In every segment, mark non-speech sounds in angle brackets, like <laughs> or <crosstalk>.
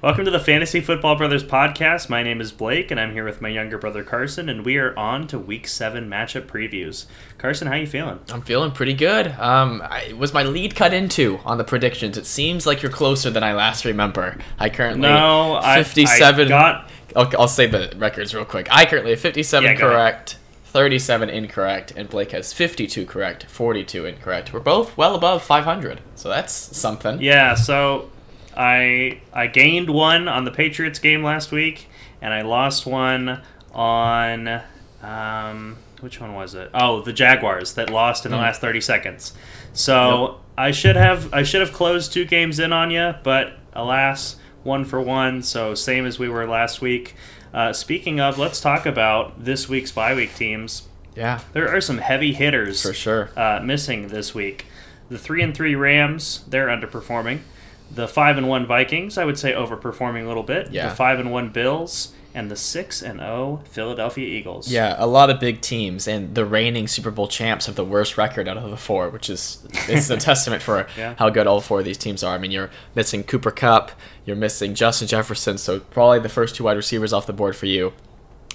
Welcome to the Fantasy Football Brothers podcast. My name is Blake, and I'm here with my younger brother Carson, and we are on to Week Seven matchup previews. Carson, how you feeling? I'm feeling pretty good. Um, I, was my lead cut into on the predictions? It seems like you're closer than I last remember. I currently no, 57. I, I got. I'll, I'll say the records real quick. I currently have 57 Yeah, correct. 37 incorrect, and Blake has 52 correct, 42 incorrect. We're both well above 500, so that's something. Yeah, so I I gained one on the Patriots game last week, and I lost one on um, which one was it? Oh, the Jaguars that lost in the Hmm. last thirty seconds. So I should have I should have closed two games in on you, but alas, one for one. So same as we were last week. Uh, speaking of, let's talk about this week's bye week teams. Yeah, There are some heavy hitters for sure. uh, missing this week. The three and three Rams, they're underperforming. The five and one Vikings, I would say overperforming a little bit. Yeah. The five and one Bills and the six and zero Philadelphia Eagles. Yeah, a lot of big teams, and the reigning Super Bowl champs have the worst record out of the four, which is it's a <laughs> testament for Yeah. how good all four of these teams are. I mean, you're missing Cooper Kupp, you're missing Justin Jefferson, so probably the first two wide receivers off the board for you.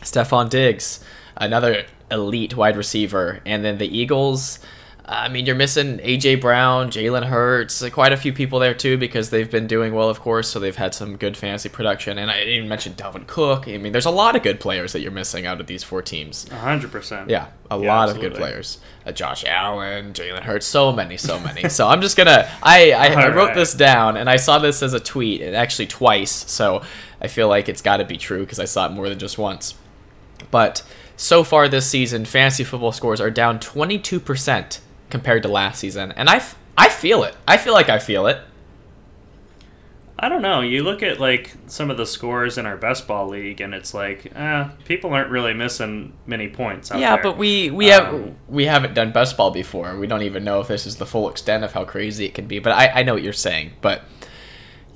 Stefon Diggs, another elite wide receiver, and then the Eagles. I mean, you're missing AJ Brown, Jalen Hurts, like quite a few people there too because they've been doing well, of course. So they've had some good fantasy production, and I didn't even mention Dalvin Cook. I mean, there's a lot of good players that you're missing out of these four teams. hundred percent. Yeah, a Yeah, lot of good players. Uh, Josh Allen, Jalen Hurts, so many, so many. <laughs> so I'm just gonna. I I, I wrote right. this down, and I saw this as a tweet, and actually twice. So I feel like it's got to be true because I saw it more than just once. But so far this season, fantasy football scores are down 22% compared to last season, and I f- I feel it. I feel like I feel it. I don't know. You look at like some of the scores in our best ball league, and it's like, eh, people aren't really missing many points. Yeah, there. but we we have Um, we haven't done best ball before. We don't even know if this is the full extent of how crazy it can be. But I, I know what you're saying. But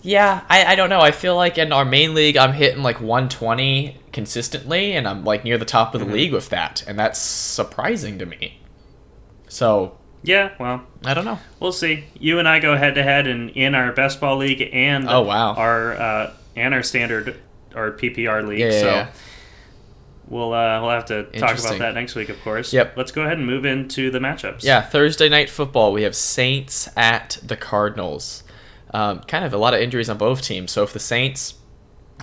yeah, I, I don't know. I feel like in our main league, I'm hitting like 120 consistently, and I'm like near the top of the Mhm. league with that, and that's surprising to me. So yeah, well, I don't know. we'll see. You and I go head to head in in our best ball league and Oh, wow. our uh, and our standard our PPR league. Yeah, yeah, so yeah. we'll uh, we'll have to talk about that next week, of course. Yep. Let's go ahead and move into the matchups. Yeah, Thursday night football. We have Saints at the Cardinals. Um, kind of a lot of injuries on both teams. So if the Saints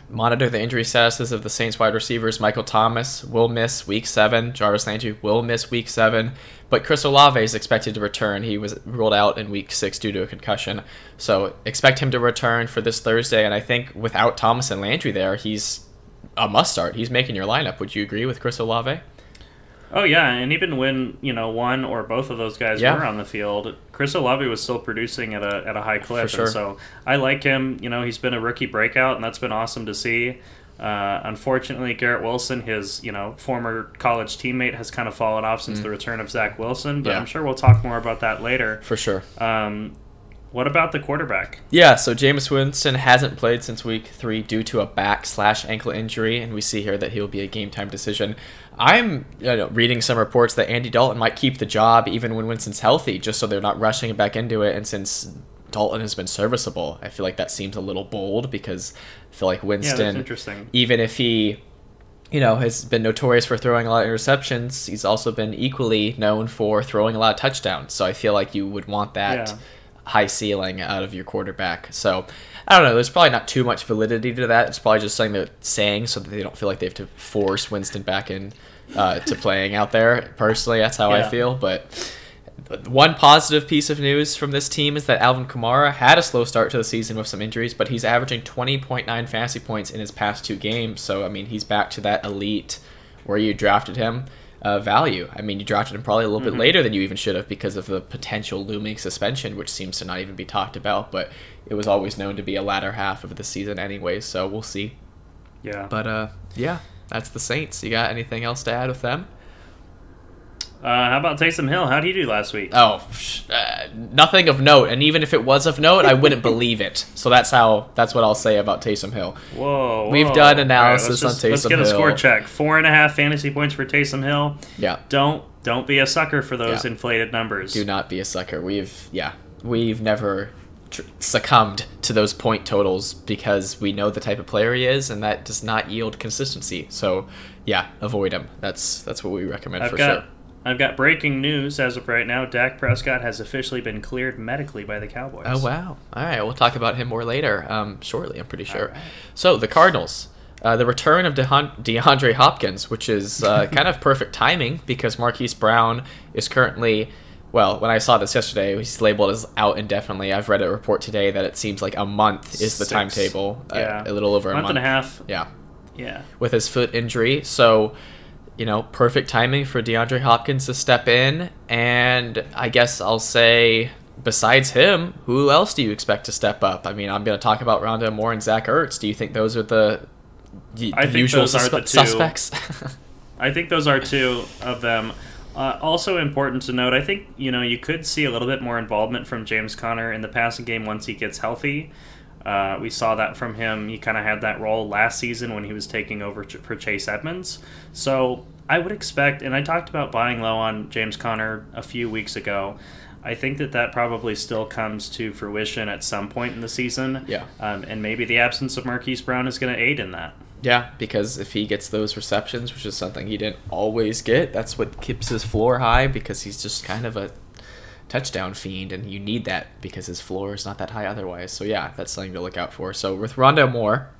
monitor the injury statuses of the Saints wide receivers, Michael Thomas will miss Week Seven. Jarvis Landry will miss Week Seven. But Chris Olave is expected to return. He was ruled out in Week Six due to a concussion. So expect him to return for this Thursday. And I think without Thomas and Landry there, he's a must start. He's making your lineup. Would you agree with Chris Olave? Oh yeah, and even when you know one or both of those guys Yeah. were on the field, Chris Olave was still producing at a at a high clip, sure. and so I like him. You know, he's been a rookie breakout, and that's been awesome to see. Uh, unfortunately, Garrett Wilson, his you know former college teammate, has kind of fallen off since the return of Zach Wilson. But Mm. Yeah. I'm sure we'll talk more about that later. For sure. Um, what about the quarterback? Yeah, so Jameis Winston hasn't played since week three due to a back slash ankle injury, and we see here that he'll be a game time decision. I'm you know, reading some reports that Andy Dalton might keep the job even when Winston's healthy, just so they're not rushing back into it. And since Dalton has been serviceable, I feel like that seems a little bold because I feel like Yeah, Winston, interesting. even if he you know has been notorious for throwing a lot of interceptions he's also been equally known for throwing a lot of touchdowns. So i feel like you would want that Yeah. high ceiling out of your quarterback. So i don't know there's probably not too much validity to that. It's probably just something they're saying so that they don't feel like they have to force winston back in uh, to playing out there. Personally that's how i feel but one positive piece of news from this team is that Alvin Kamara had a slow start to the season with some injuries, but he's averaging 20.9 fantasy points in his past two games. So, I mean, he's back to that elite where you drafted him uh, value. I mean, you drafted him probably a little bit later than you even should have because of the potential looming suspension, which seems to not even be talked about, but it was always known to be a latter half of the season anyway. So, we'll see. Yeah. But, uh, yeah, that's the Saints. You got anything else to add with them? Uh, how about Taysom Hill? How would he do last week? Oh, uh, nothing of note. And even if it was of note, I wouldn't believe it. So that's how. That's what I'll say about Taysom Hill. Whoa, We've done analysis let's on just- Let's Taysom get a score Hill. check. Four and a half fantasy points for Taysom Hill. Yeah. Don't don't be a sucker for those Yeah. inflated numbers. Do not be a sucker. We've yeah. We've never tr- succumbed to those point totals because we know the type of player he is, and that does not yield consistency. So, yeah, avoid him. That's that's what we recommend I've for got sure. I've got breaking news as of right now. Dak Prescott has officially been cleared medically by the Cowboys. Oh wow! All right, we'll talk about him more later, um, shortly. I'm pretty sure. right. So the Cardinals, uh, the return of DeAndre Hopkins, which is uh, <laughs> kind of perfect timing because Marquise Brown is currently. Well, when I saw this yesterday, he's labeled as out indefinitely. I've read a report today that it seems like a month is the Six. timetable. uh, Yeah. a little over a month month and a half. Yeah, Yeah. with his foot injury. So, you know, perfect timing for DeAndre Hopkins to step in. And I guess I'll say, besides him, who else do you expect to step up? I mean, I'm going to talk about Rondale Moore and Zach Ertz. Do you think those are the, the think usual the two. suspects? <laughs> I think those are two of them. Uh, also important to note, I think you know you could see a little bit more involvement from James Conner in the passing game once he gets healthy. Uh, we saw that from him. He kind of had that role last season when he was taking over ch- for Chase Edmonds. So I would expect, and I talked about buying low on James Conner a few weeks ago. I think that that probably still comes to fruition at some point in the season. Yeah. Um, and maybe the absence of Marquise Brown is going to aid in that. yeah, because if he gets those receptions, which is something he didn't always get, that's what keeps his floor high because he's just kind of a touchdown fiend, and you need that because his floor is not that high otherwise. So yeah, that's something to look out for. So with Rondale Moore,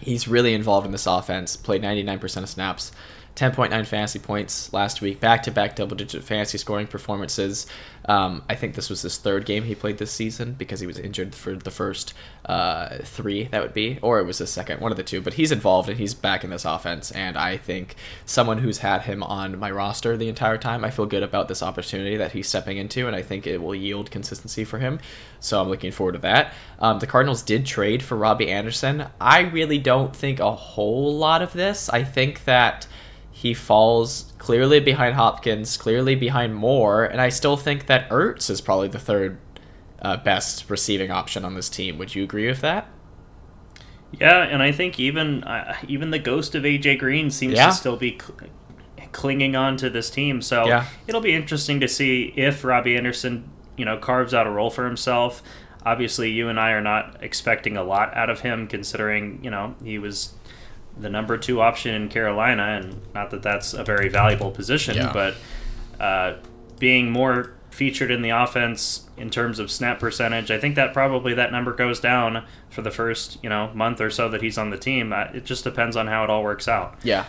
he's really involved in this offense. Played 99% of snaps, 10.9 fantasy points last week, back-to-back double-digit fantasy scoring performances. Um, I think this was his third game he played this season because he was injured for the first uh, three. That would be, or it was the second, one of the two. But he's involved and he's back in this offense. And I think someone who's had him on my roster the entire time, I feel good about this opportunity that he's stepping into, and I think it will yield consistency for him. So I'm looking forward to that. Um, the Cardinals did trade for Robbie Anderson. I really don't think a whole lot of this. I think that he falls clearly behind Hopkins, clearly behind Moore, and I still think that Ertz is probably the third uh, best receiving option on this team. Would you agree with that? Yeah, and I think even uh, even the ghost of AJ Green seems Yeah. to still be cl- clinging on to this team. So Yeah. it'll be interesting to see if Robbie Anderson, you know, carves out a role for himself. Obviously, you and I are not expecting a lot out of him, considering you know he was the number two option in Carolina, and not that that's a very valuable position, Yeah. but uh, being more featured in the offense in terms of snap percentage, I think that probably that number goes down for the first you know month or so that he's on the team. Uh, It just depends on how it all works out. Yeah.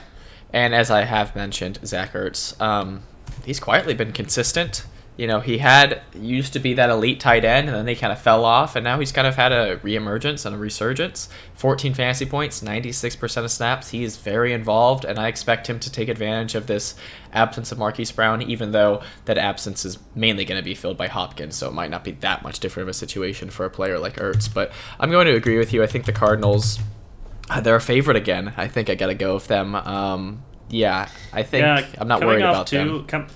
And as I have mentioned, Zach Ertz, um, he's quietly been consistent. You know, he had used to be that elite tight end, and then they kind of fell off, and now he's kind of had a reemergence and a resurgence. 14 fantasy points, 96% of snaps. He is very involved, and I expect him to take advantage of this absence of Marquise Brown, even though that absence is mainly going to be filled by Hopkins, so it might not be that much different of a situation for a player like Ertz. But I'm going to agree with you. I think the Cardinals uh, they're a favorite again. I think I gotta go with them. Um, yeah, I think yeah, I'm not worried about two, them. Com-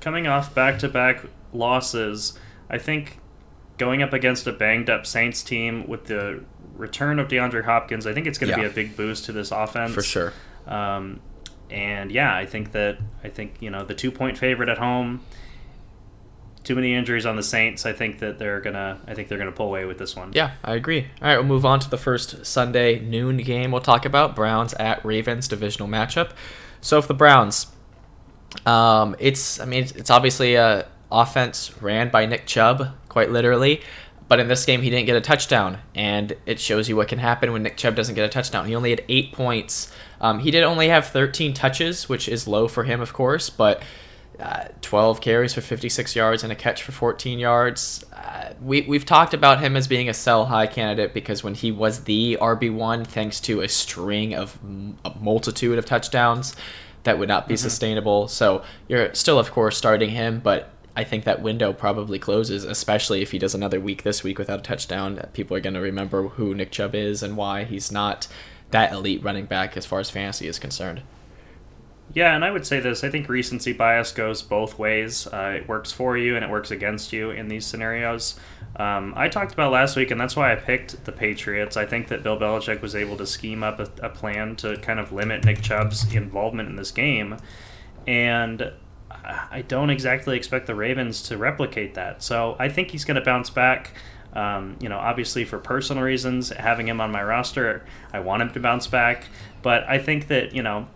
coming off back-to-back losses, I think going up against a banged-up Saints team with the return of DeAndre Hopkins, I think it's going to Yeah. be a big boost to this offense For sure. Um, and yeah, I think that I think you know the two-point favorite at home. Too many injuries on the Saints. I think that they're gonna. I think they're gonna pull away with this one. Yeah, I agree. All right, we'll move on to the first Sunday noon game we'll talk about Browns at Ravens divisional matchup. So, if the Browns, um, it's I mean it's obviously a offense ran by Nick Chubb quite literally, but in this game he didn't get a touchdown, and it shows you what can happen when Nick Chubb doesn't get a touchdown. He only had eight points. Um, he did only have 13 touches, which is low for him, of course, but uh, 12 carries for 56 yards and a catch for 14 yards. Uh, we, we've talked about him as being a sell high candidate because when he was the RB1, thanks to a string of m- a multitude of touchdowns, that would not be mm-hmm. sustainable. So you're still, of course, starting him, but I think that window probably closes, especially if he does another week this week without a touchdown. People are going to remember who Nick Chubb is and why he's not that elite running back as far as fantasy is concerned. Yeah, and I would say this. I think recency bias goes both ways. Uh, it works for you and it works against you in these scenarios. Um, I talked about last week, and that's why I picked the Patriots. I think that Bill Belichick was able to scheme up a, a plan to kind of limit Nick Chubb's involvement in this game. And I don't exactly expect the Ravens to replicate that. So I think he's going to bounce back. Um, you know, obviously for personal reasons, having him on my roster, I want him to bounce back. But I think that you know,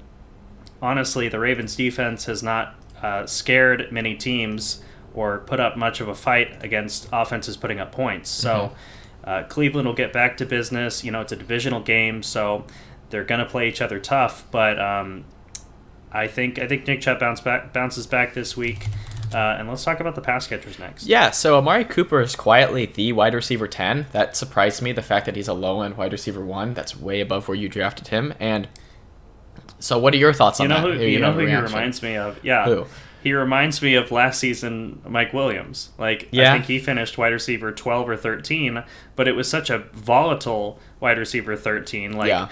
honestly, the Ravens defense has not uh, scared many teams or put up much of a fight against offenses putting up points. So uh, Cleveland will get back to business. You know, it's a divisional game, so they're going to play each other tough. But um, I think I think Nick Chubb bounce back, bounces back this week. Uh, and let's talk about the pass catchers next. Yeah, so Amari Cooper is quietly the wide receiver 10. That surprised me, the fact that he's a low end wide receiver 1. That's way above where you drafted him. And so, what are your thoughts You on know that? who Here you know a who he reminds me of? Yeah. Who? He reminds me of last season Mike Williams. Like Yeah. I think he finished wide receiver 12 or 13, but it was such a volatile wide receiver 13 like Yeah.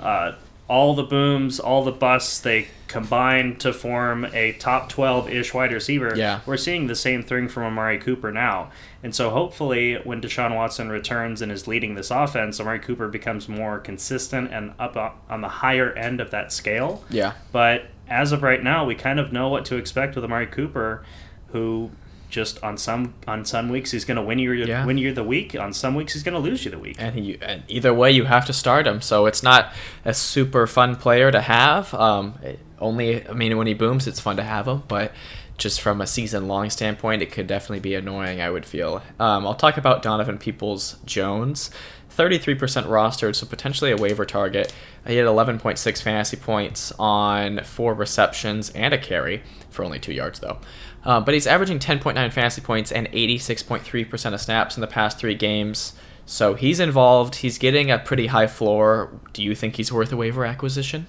uh, all the booms, all the busts, they combine to form a top 12-ish wide receiver. Yeah. We're seeing the same thing from Amari Cooper now. And so hopefully when Deshaun Watson returns and is leading this offense, Amari Cooper becomes more consistent and up on the higher end of that scale. Yeah. But as of right now, we kind of know what to expect with Amari Cooper, who just on some on some weeks he's going to win you Yeah. win you the week. On some weeks he's going to lose you the week. And, he, and either way, you have to start him. So it's not a super fun player to have. Um, only, I mean, when he booms, it's fun to have him. But just from a season long standpoint, it could definitely be annoying, I would feel. Um, I'll talk about Donovan Peoples Jones. 33% rostered, so potentially a waiver target. He had 11.6 fantasy points on four receptions and a carry for only two yards, though. Uh, but he's averaging 10.9 fantasy points and 86.3% of snaps in the past three games. So he's involved. He's getting a pretty high floor. Do you think he's worth a waiver acquisition?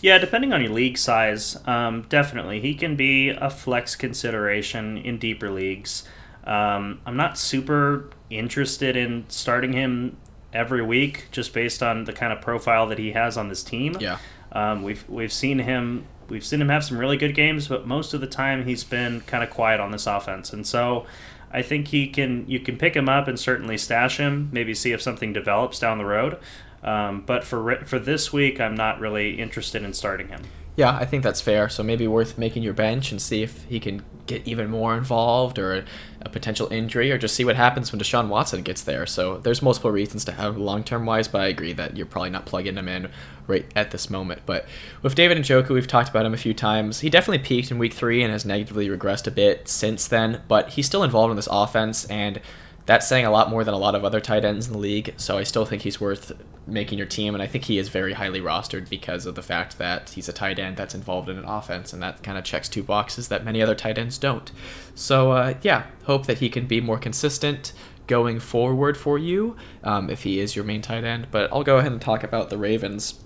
Yeah, depending on your league size, um, definitely he can be a flex consideration in deeper leagues. Um, I'm not super interested in starting him every week just based on the kind of profile that he has on this team. Yeah. Um, we've we've seen him we've seen him have some really good games, but most of the time he's been kind of quiet on this offense, and so I think he can you can pick him up and certainly stash him, maybe see if something develops down the road. Um, but for for this week, I'm not really interested in starting him. Yeah, I think that's fair. So maybe worth making your bench and see if he can get even more involved or a, potential injury or just see what happens when Deshaun Watson gets there. So there's multiple reasons to have long term wise, but I agree that you're probably not plugging him in right at this moment. But with David and Njoku, we've talked about him a few times. He definitely peaked in week three and has negatively regressed a bit since then, but he's still involved in this offense and that's saying a lot more than a lot of other tight ends in the league. So I still think he's worth making your team, and I think he is very highly rostered because of the fact that he's a tight end that's involved in an offense, and that kind of checks two boxes that many other tight ends don't. So uh, yeah, hope that he can be more consistent going forward for you um, if he is your main tight end. But I'll go ahead and talk about the Ravens.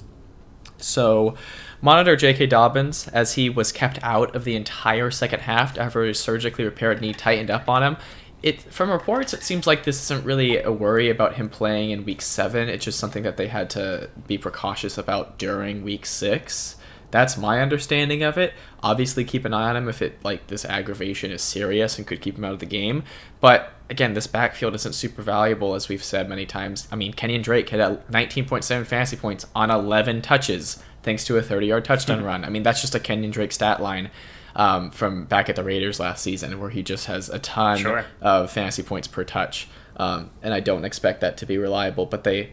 So, monitor J.K. Dobbins as he was kept out of the entire second half after his surgically repaired knee tightened up on him. It from reports, it seems like this isn't really a worry about him playing in week seven. It's just something that they had to be precautious about during week six. That's my understanding of it. Obviously, keep an eye on him if it like this aggravation is serious and could keep him out of the game. But again, this backfield isn't super valuable, as we've said many times. I mean, Kenyan Drake had 19.7 fantasy points on 11 touches, thanks to a 30-yard touchdown hmm. run. I mean, that's just a Kenyan Drake stat line um, from back at the Raiders last season, where he just has a ton Sure. of fantasy points per touch. Um, and I don't expect that to be reliable, but they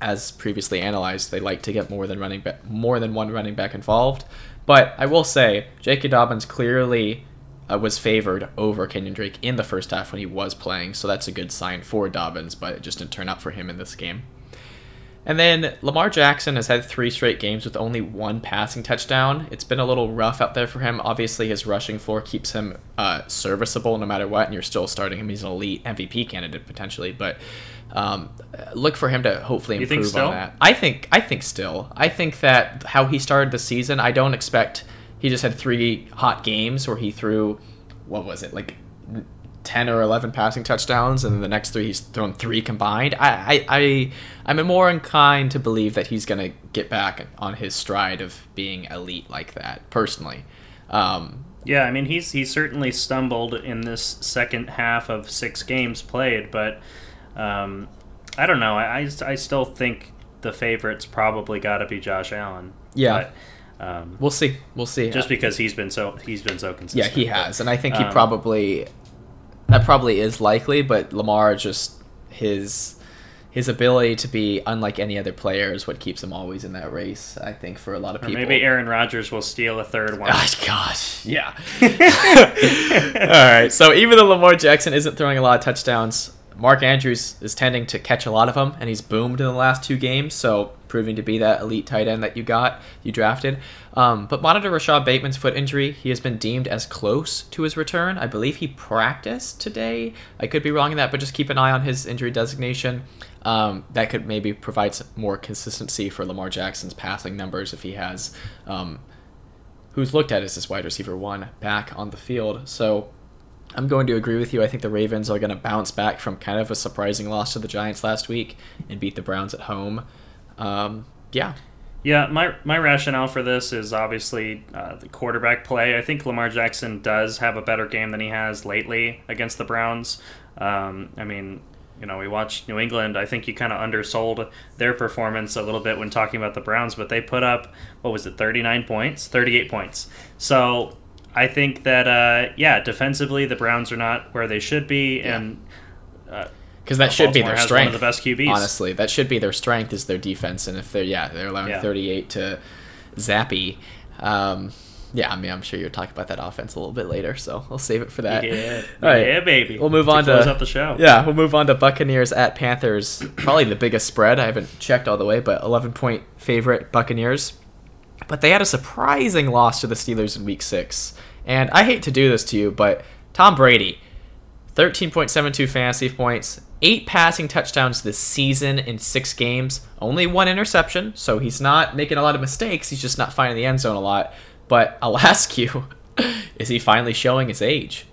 as previously analyzed, they like to get more than running back, more than one running back involved. But I will say, J.K. Dobbins clearly uh, was favored over Kenyan Drake in the first half when he was playing, so that's a good sign for Dobbins. But it just didn't turn out for him in this game. And then Lamar Jackson has had three straight games with only one passing touchdown. It's been a little rough out there for him. Obviously, his rushing floor keeps him uh, serviceable no matter what, and you're still starting him. He's an elite MVP candidate potentially, but um, look for him to hopefully You think improve still? on that. I think I think still. I think that how he started the season, I don't expect. He just had three hot games where he threw, what was it like. 10 or 11 passing touchdowns and then the next three he's thrown three combined i i, I i'm more inclined to believe that he's going to get back on his stride of being elite like that personally um, Yeah, I mean he's he certainly stumbled in this second half of six games played, but um, I don't know. I, I, I still think the favorite's probably got to be Josh Allen. Yeah. But, um, we'll see we'll see just because he's been so he's been so consistent. yeah he has and i think he Um, probably that probably is likely, but Lamar just his his ability to be unlike any other player is what keeps him always in that race. I think for a lot of Or people. maybe Aaron Rodgers will steal a third one. Oh, <laughs> gosh, yeah. <laughs> All right. So even though Lamar Jackson isn't throwing a lot of touchdowns, Mark Andrews is tending to catch a lot of them, and he's boomed in the last two games. So proving to be that elite tight end that you got, you drafted. Um, but monitor Rashod Bateman's foot injury. He has been deemed as close to his return. I believe he practiced today. I could be wrong in that, but just keep an eye on his injury designation. Um, that could maybe provide some more consistency for Lamar Jackson's passing numbers if he has um, who's looked at as his wide receiver one back on the field. So I'm going to agree with you. I think the Ravens are going to bounce back from kind of a surprising loss to the Giants last week and beat the Browns at home. Um, yeah. Yeah, my my rationale for this is obviously uh, the quarterback play. I think Lamar Jackson does have a better game than he has lately against the Browns. Um, I mean, you know, we watched New England. I think you kind of undersold their performance a little bit when talking about the Browns, but they put up what was it, thirty nine points, thirty eight points. So I think that uh, yeah, defensively the Browns are not where they should be, Yeah. and uh, Because that should be their strength. one of the best QBs. Honestly, that should be their strength is their defense. And if they're yeah they're allowing Yeah. 38 to Zappe, um, yeah, I mean I'm sure you'll talk about that offense a little bit later, so I'll save it for that. yeah, All right. yeah, baby. We'll move on to close out the show. Yeah, we'll move on to Buccaneers at Panthers. Probably the biggest spread. I haven't checked all the way, but 11 point favorite Buccaneers. But they had a surprising loss to the Steelers in week six. And I hate to do this to you, but Tom Brady, 13.72 fantasy points, eight passing touchdowns this season in six games, only one interception, so he's not making a lot of mistakes. He's just not finding the end zone a lot. But <laughs> I'll ask you, <laughs> is he finally showing his age?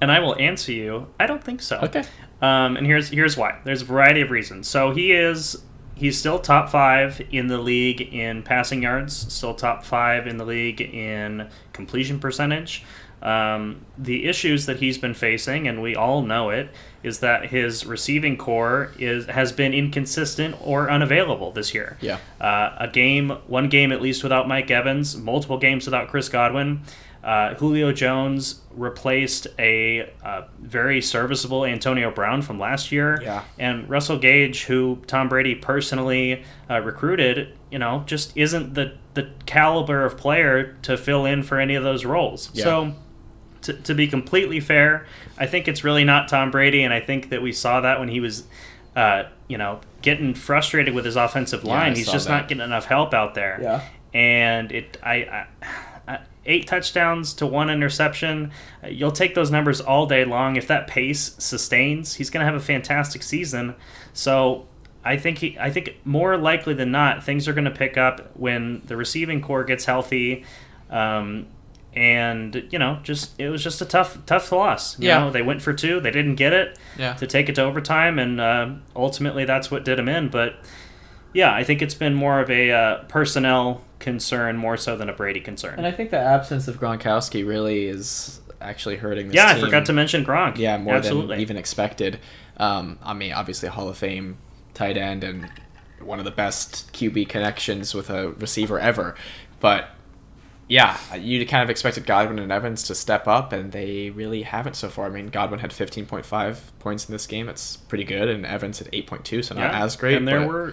And I will answer you. I don't think so. Okay. Um, and here's here's why. There's a variety of reasons. So he is he's still top five in the league in passing yards. Still top five in the league in completion percentage. Um, the issues that he's been facing, and we all know it, is that his receiving core is has been inconsistent or unavailable this year. Yeah. Uh, a game, one game at least without Mike Evans, multiple games without Chris Godwin. Uh, Julio Jones replaced a uh, very serviceable Antonio Brown from last year. Yeah. And Russell Gage, who Tom Brady personally uh, recruited, you know, just isn't the, the caliber of player to fill in for any of those roles. Yeah. So, to, to be completely fair, I think it's really not Tom Brady, and I think that we saw that when he was, uh, you know, getting frustrated with his offensive line. I He's just that. not getting enough help out there. Yeah. And it, I, I, eight touchdowns to one interception. You'll take those numbers all day long. If that pace sustains, he's going to have a fantastic season. So. I think he, I think more likely than not, things are going to pick up when the receiving core gets healthy. Um, and you know, just it was just a tough, tough loss. You Yeah. know, they went for two, they didn't get it Yeah. to take it to overtime, and uh, ultimately that's what did him in. But yeah, I think it's been more of a uh, personnel concern more so than a Brady concern. And I think the absence of Gronkowski really is actually hurting this yeah, team. I forgot to mention Gronk. Yeah, more absolutely. than even expected. Um, I mean, obviously Hall of Fame tight end and one of the best QB connections with a receiver ever. But yeah, you kind of expected Godwin and Evans to step up, and they really haven't so far. I mean, Godwin had 15.5 points in this game. It's pretty good, and Evans had 8.2, so not Yeah. as great. And there but- were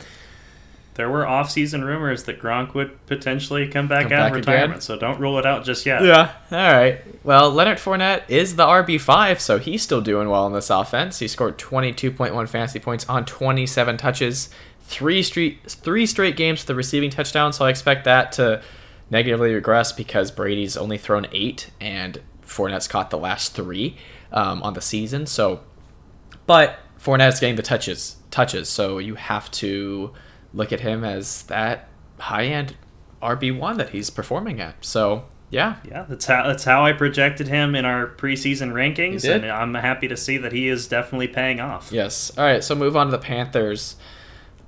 there were off-season rumors that Gronk would potentially come back Come out back of again? retirement. So don't rule it out just yet. Yeah. All right. Well, Leonard Fournette is the RB five, so he's still doing well in this offense. He scored twenty two point one fantasy points on twenty seven touches, three straight three straight games with the receiving touchdown. So I expect that to negatively regress because Brady's only thrown eight and Fournette's caught the last three um, on the season. So, but Fournette's getting the touches touches, so you have to look at him as that high end RB one that he's performing at. So yeah, Yeah, that's how that's how I projected him in our preseason rankings, and I'm happy to see that he is definitely paying off. Yes. All right. So move on to the Panthers,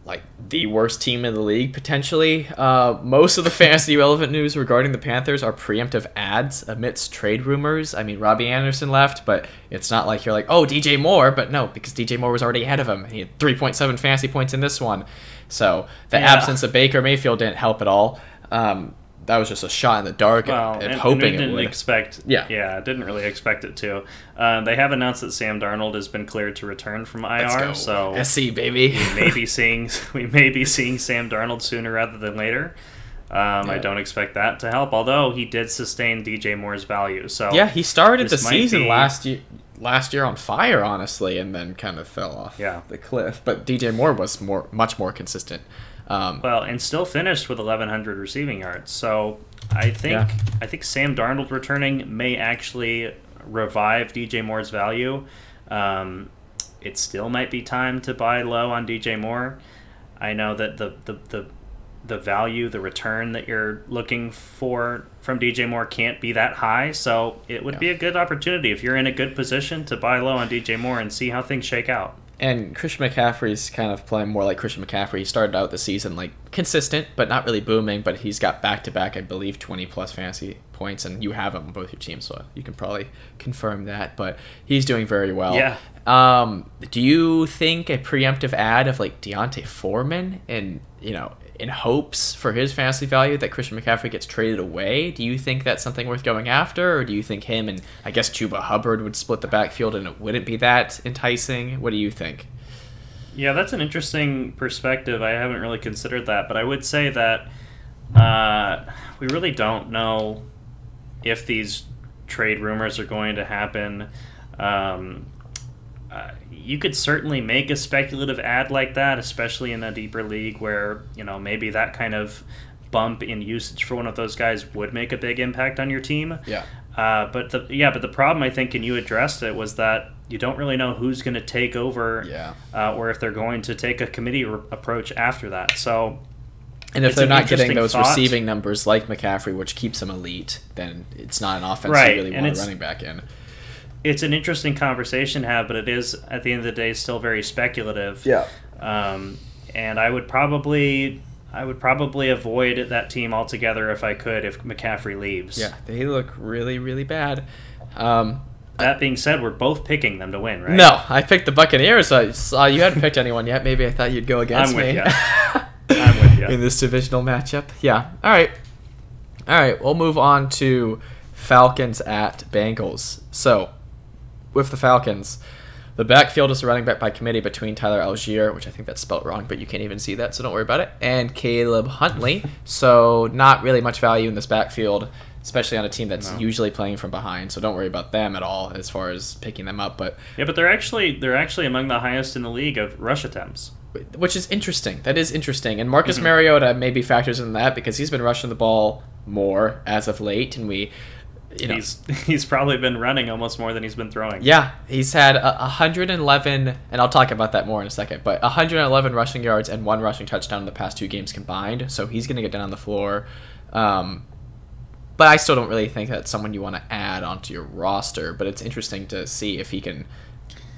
like the worst team in the league potentially. Uh, most of the fantasy relevant news regarding the Panthers are preemptive adds amidst trade rumors. I mean, Robbie Anderson left, but it's not like you're like, oh, DJ Moore, but no, because DJ Moore was already ahead of him. He had 3.7 fantasy points in this one. So the Yeah. absence of Baker Mayfield didn't help at all. Um, that was just a shot in the dark, Well, and, and, and hoping it didn't would. expect. Yeah. yeah, didn't really expect it to. Um, they have announced that Sam Darnold has been cleared to return from IR, so SC baby. we may be <laughs> seeing we may be seeing Sam Darnold sooner rather than later. Um, I don't expect that to help, although he did sustain DJ Moore's value. So yeah, he started the season be- last year last year on fire, honestly, and then kind of fell off Yeah. the cliff. But DJ Moore was more much more consistent. Um, well, and still finished with 1,100 receiving yards. So I think Yeah. I think Sam Darnold returning may actually revive DJ Moore's value. Um, it still might be time to buy low on DJ Moore. I know that the the, the the value, the return that you're looking for from DJ Moore can't be that high. So it would Yeah. be a good opportunity if you're in a good position to buy low on DJ Moore and see how things shake out. And Christian McCaffrey's kind of playing more like Christian McCaffrey. He started out the season like consistent, but not really booming. But he's got back to back, I believe, twenty plus fantasy points, and you have him on both your teams, so you can probably confirm that. But he's doing very well. Yeah. Um, do you think a preemptive add of like D'Onta Foreman and you know in hopes for his fantasy value that Christian McCaffrey gets traded away? Do you think that's something worth going after, or do you think him and I guess Chuba Hubbard would split the backfield and it wouldn't be that enticing? What do you think? Yeah, that's an interesting perspective. I haven't really considered that, but I would say that uh, we really don't know if these trade rumors are going to happen. Um, you could certainly make a speculative add like that, especially in a deeper league where you know maybe that kind of bump in usage for one of those guys would make a big impact on your team. Yeah. Uh, but the yeah, but the problem I think, and you addressed it, was that you don't really know who's going to take over, Yeah. uh, or if they're going to take a committee approach after that. So And if they're not getting those thought. receiving numbers like McCaffrey, which keeps him elite, then it's not an offense Right, you really and want a running back in. It's an interesting conversation to have, but it is at the end of the day still very speculative. Yeah. Um, and I would probably I would probably avoid that team altogether if I could if McCaffrey leaves. Yeah, they look really, really bad. Um, That being said, we're both picking them to win, right? No, I picked the Buccaneers. I saw you hadn't picked anyone yet. Maybe I thought you'd go against I'm with me. ya. <laughs> I'm with ya. in this divisional matchup. Yeah. All right. All right. We'll move on to Falcons at Bengals. So, with the Falcons, the backfield is a running back by committee between Tyler Allgeier, which I think that's spelt wrong, but you can't even see that, so don't worry about it, and Caleb Huntley. So, not really much value in this backfield, especially on a team that's No. usually playing from behind. So, don't worry about them at all as far as picking them up. But Yeah, but they're actually they're actually among the highest in the league of rush attempts. which is interesting. That is interesting. And Marcus Mhm. Mariota maybe factors in that because he's been rushing the ball more as of late, and we, you know, He's <laughs> he's probably been running almost more than he's been throwing. yeah, he's had a 111, and I'll talk about that more in a second. But 111 rushing yards and one rushing touchdown in the past two games combined. So he's going to get down on the floor. Um, but I still don't really think that's someone you want to add onto your roster. But it's interesting to see if he can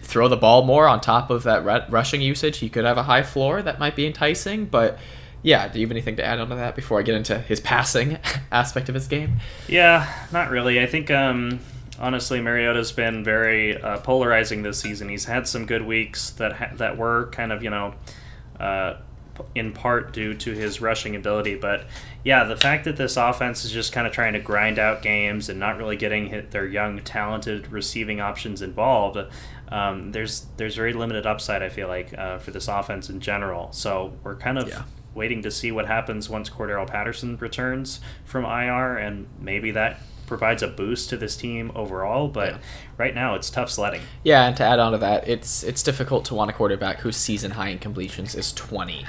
throw the ball more on top of that ru- rushing usage. He could have a high floor that might be enticing. But yeah, do you have anything to add onto that before I get into his passing <laughs> aspect of his game? Yeah, not really. I think um, honestly, Mariota's been very uh, polarizing this season. He's had some good weeks that ha- that were kind of you know, uh, in part due to his rushing ability. But yeah, the fact that this offense is just kind of trying to grind out games and not really getting hit their young, talented receiving options involved. Um, there's there's very limited upside. I feel like uh, for this offense in general. So we're kind of Yeah. Waiting to see what happens once Cordarrelle Patterson returns from IR, and maybe that provides a boost to this team overall. But Yeah. right now, it's tough sledding. Yeah, and to add on to that, it's it's difficult to want a quarterback whose season high in completions is 20,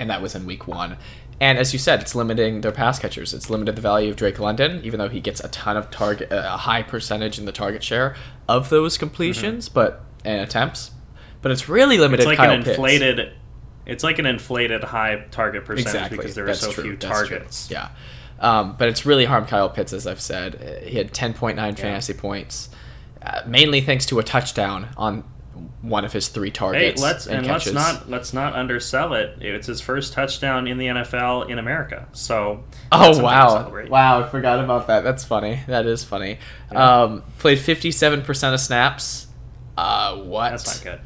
and that was in week one. And as you said, it's limiting their pass catchers. It's limited the value of Drake London, even though he gets a ton of target, uh, a high percentage in the target share of those completions, mm-hmm. but and attempts. But it's really limited. It's like Kyle an Pitts. inflated. It's like an inflated high target percentage exactly because there are That's so true. few That's true. targets. Yeah, um, but it's really harmed Kyle Pitts, as I've said. He had 10.9 fantasy points, uh, mainly thanks to a touchdown on one of his three Hey, targets. let's and let's not let's not undersell it. It's his first touchdown in the NFL in America. So Oh wow! Wow, I forgot about that. That's funny. That is funny. Yeah. Um, played fifty-seven percent of snaps. Uh, what? That's not good.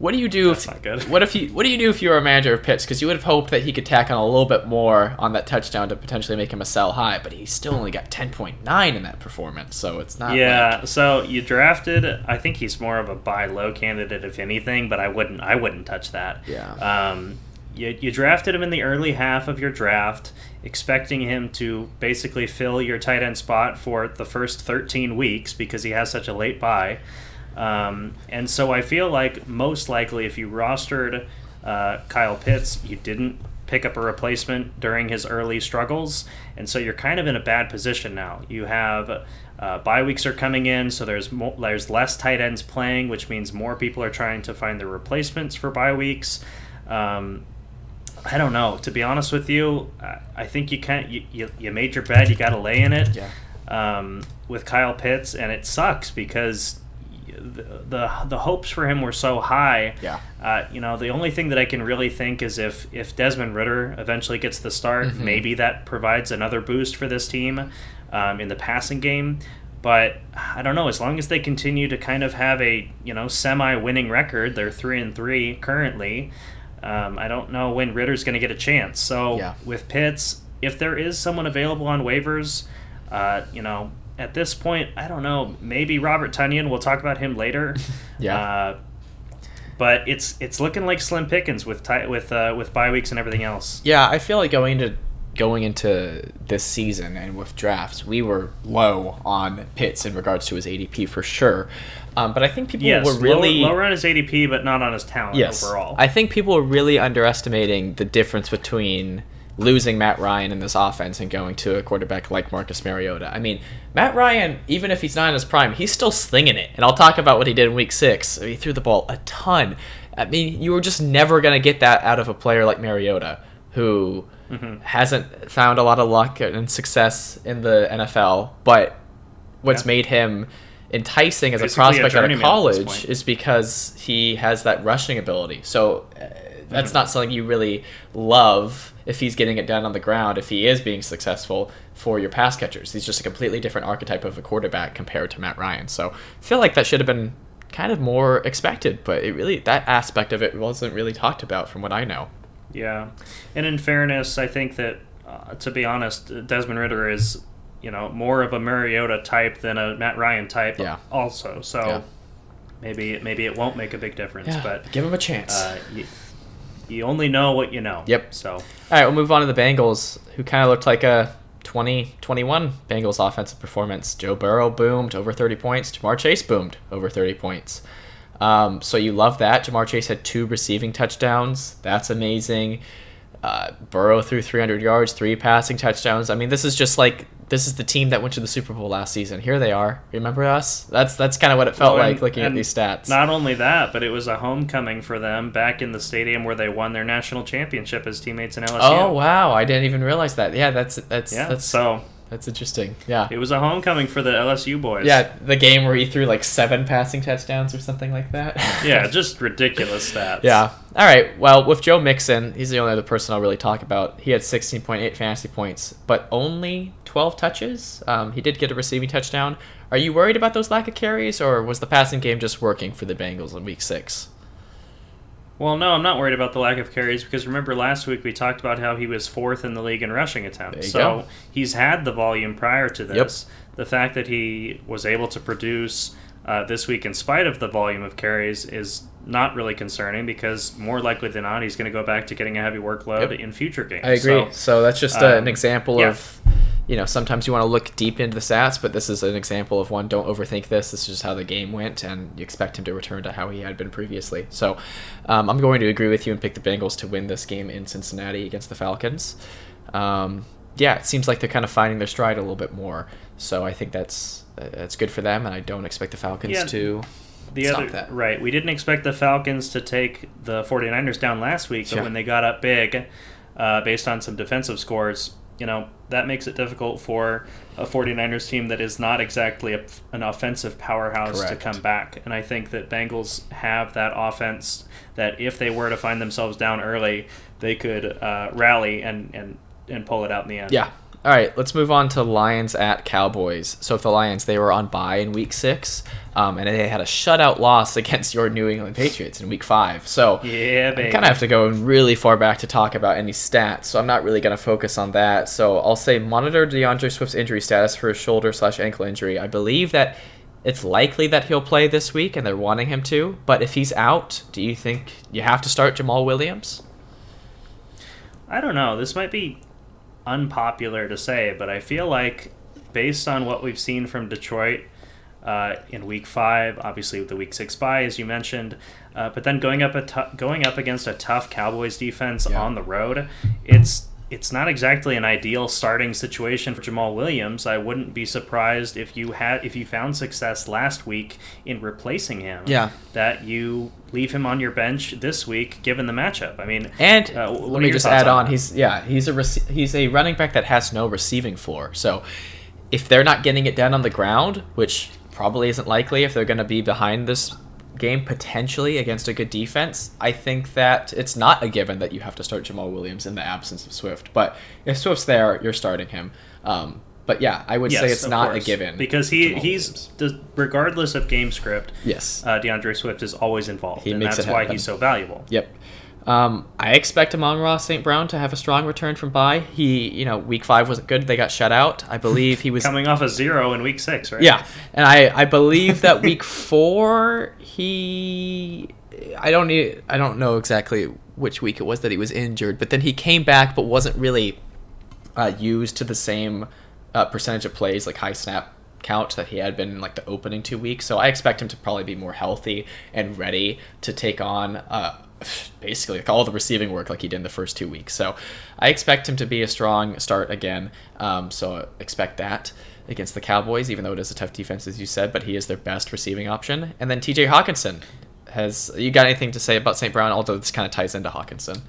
What do you do That's if <laughs> what if you what do you do if you were a manager of Pitts? Because you would have hoped that he could tack on a little bit more on that touchdown to potentially make him a sell high, but he still only got ten point nine in that performance, so it's not. Yeah, like- so you drafted. I think he's more of a buy low candidate, if anything. But I wouldn't. I wouldn't touch that. Yeah. Um, you, you drafted him in the early half of your draft, expecting him to basically fill your tight end spot for the first 13 weeks because he has such a late bye. Um, and so I feel like most likely, if you rostered uh, Kyle Pitts, you didn't pick up a replacement during his early struggles, and so you're kind of in a bad position now. You have uh, bye weeks are coming in, so there's more, there's less tight ends playing, which means more people are trying to find their replacements for bye weeks. Um, I don't know. To be honest with you, I- think you can't. You, you, you made your bed. You got to lay in it. Yeah. Um, with Kyle Pitts, and it sucks because the, the the hopes for him were so high. Yeah. Uh, you know, the only thing that I can really think is if if Desmond Ridder eventually gets the start, Mhm. maybe that provides another boost for this team um, in the passing game. But I don't know. As long as they continue to kind of have a you know semi-winning record, they're three and three currently. Um, I don't know when Ridder's going to get a chance. So Yeah. with Pitts, if there is someone available on waivers, uh, you know, at this point, I don't know. Maybe Robert Tonyan. We'll talk about him later. <laughs> Yeah. Uh, but it's it's looking like slim pickings with ti- with uh, with bye weeks and everything else. Yeah, I feel like going into going into this season and with drafts, we were low on Pitts in regards to his ADP for sure. Um, but I think people Yes, were really lower, lower on his ADP, but not on his talent yes. overall. I think people were really underestimating the difference between losing Matt Ryan in this offense and going to a quarterback like Marcus Mariota. I mean, Matt Ryan, even if he's not in his prime, he's still slinging it. And I'll talk about what he did in Week Six. He threw the ball a ton. I mean, you were just never going to get that out of a player like Mariota, who Mhm. hasn't found a lot of luck and success in the NFL, but what's Yeah. made him enticing as a Basically a prospect out of journeyman at this college is because he has that rushing ability. So uh, that's not something you really love if he's getting it done on the ground, if he is being successful for your pass catchers. He's just a completely different archetype of a quarterback compared to Matt Ryan. So I feel like that should have been kind of more expected, but it really that aspect of it wasn't really talked about from what I know. Yeah, and in fairness, I think that uh, to be honest, Desmond Ridder is you know more of a Mariota type than a Matt Ryan type. Yeah. Also, so Yeah. maybe maybe it won't make a big difference, yeah. but give him a chance. uh, you, you only know what you know. Yep. So All right, we'll move on to the Bengals, who kind of looked like a 2021 Bengals offensive performance. Joe Burrow boomed over 30 points. Ja'Marr Chase boomed over 30 points. Um, so you love that. Ja'Marr Chase had two receiving touchdowns. That's amazing. Uh, Burrow threw 300 yards, three passing touchdowns. I mean, this is just like this is the team that went to the Super Bowl last season. Here they are. Remember us? That's that's kind of what it felt Well, like looking at these stats. Not only that, but it was a homecoming for them back in the stadium where they won their national championship as teammates in LSU. oh wow, I didn't even realize that. Yeah, that's that's yeah. that's so that's interesting. Yeah. it was a homecoming for the LSU boys. Yeah, the game where he threw like seven passing touchdowns or something like that. <laughs> Yeah, just ridiculous stats. yeah. All right. Well, with Joe Mixon, he's the only other person I'll really talk about. He had 16.8 fantasy points, but only 12 touches. Um, he did get a receiving touchdown. Are you worried about those lack of carries, or was the passing game just working for the Bengals in Week Six? Well, no, I'm not worried about the lack of carries because remember last week we talked about how he was fourth in the league in rushing attempts. So go. he's had the volume prior to this. The fact that he was able to produce uh, this week in spite of the volume of carries is not really concerning because more likely than not he's going to go back to getting a heavy workload Yep. in future games. I agree. So, So, that's just uh, an um, example yeah. of, you know, sometimes you want to look deep into the stats, but this is an example of one. Don't overthink this. This is just how the game went, and you expect him to return to how he had been previously. So um, I'm going to agree with you and pick the Bengals to win this game in Cincinnati against the Falcons. Um, yeah, it seems like they're kind of finding their stride a little bit more. So I think that's that's good for them, and I don't expect the Falcons Yeah. to. the Stop other that. right, we didn't expect the Falcons to take the 49ers down last week, but Yeah. when they got up big uh, based on some defensive scores, you know, that makes it difficult for a 49ers team that is not exactly a, an offensive powerhouse Correct. to come back. And I think that Bengals have that offense that if they were to find themselves down early, they could uh, rally and, and, and pull it out in the end. Yeah, All right, let's move on to Lions at Cowboys. So, if the Lions, they were on bye in week six, um, and they had a shutout loss <laughs> against your New England Patriots in week five. So, Yeah, I kind of have to go really far back to talk about any stats, so I'm not really going to focus on that. So I'll say monitor D'Andre Swift's injury status for his shoulder slash ankle injury. I believe that it's likely that he'll play this week, and they're wanting him to. But if he's out, do you think you have to start Jamaal Williams? I don't know. This might be unpopular to say, but I feel like based on what we've seen from Detroit uh, in Week Five, obviously with the Week Six bye, as you mentioned, uh, but then going up a going up against a tough Cowboys defense Yeah. on the road, it's it's not exactly an ideal starting situation for Jamaal Williams. I wouldn't be surprised if you had if you found success last week in replacing him. Yeah. that you leave him on your bench this week, given the matchup. I mean, And Uh, let me just add on on. He's yeah, he's a rece- he's a running back that has no receiving floor. So if they're not getting it down on the ground, which probably isn't likely if they're going to be behind this game potentially against a good defense, I think that it's not a given that you have to start Jamaal Williams in the absence of Swift. But if Swift's there, you're starting him. Um, but yeah, I would say it's not a given because he Jamaal he's the, regardless of game script. yes. Uh, D'Andre Swift is always involved, He and that's why he's so valuable. Yep. Um, I expect Amon-Ra St. Brown to have a strong return from bye. He, you know, week five wasn't good. They got shut out. I believe he was. <laughs> Coming off a zero in week six, right? yeah, and I, I believe that week <laughs> four he, I don't need, I don't know exactly which week it was that he was injured, but then he came back, but wasn't really uh, used to the same uh, percentage of plays, like high snap count that he had been in like the opening two weeks. So I expect him to probably be more healthy and ready to take on uh, basically like all the receiving work like he did in the first two weeks. So I expect him to be a strong start again. Um, so expect that against the Cowboys, even though it is a tough defense as you said, but he is their best receiving option. And then T.J. Hockenson. Has you got anything to say about St. Brown? Although this kind of ties into Hockenson.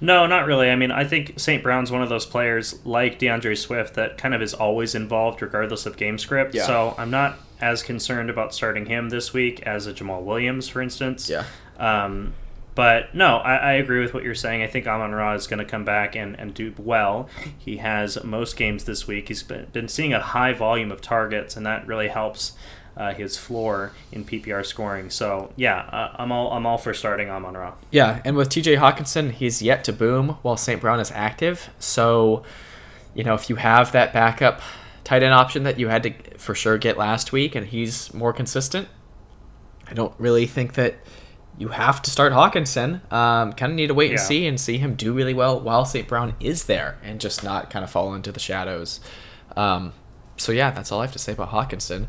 No, not really. I mean, I think St. Brown's one of those players like D'Andre Swift that kind of is always involved regardless of game script. Yeah. So I'm not as concerned about starting him this week as a Jamaal Williams, for instance. Yeah. Um, but no, I, I agree with what you're saying. I think Amon Ra is going to come back and, and do well. He has most games this week. He's been, been seeing a high volume of targets, and that really helps uh, his floor in PPR scoring. So yeah, uh, I'm all I'm all for starting Amon Ra. Yeah, and with TJ Hockenson, he's yet to boom while St. Brown is active. So, you know, if you have that backup tight end option that you had to for sure get last week and he's more consistent, I don't really think that you have to start Hockenson. Um, kind of need to wait and Yeah. see and see him do really well while St. Brown is there and just not kind of fall into the shadows. Um, so, yeah, that's all I have to say about Hockenson.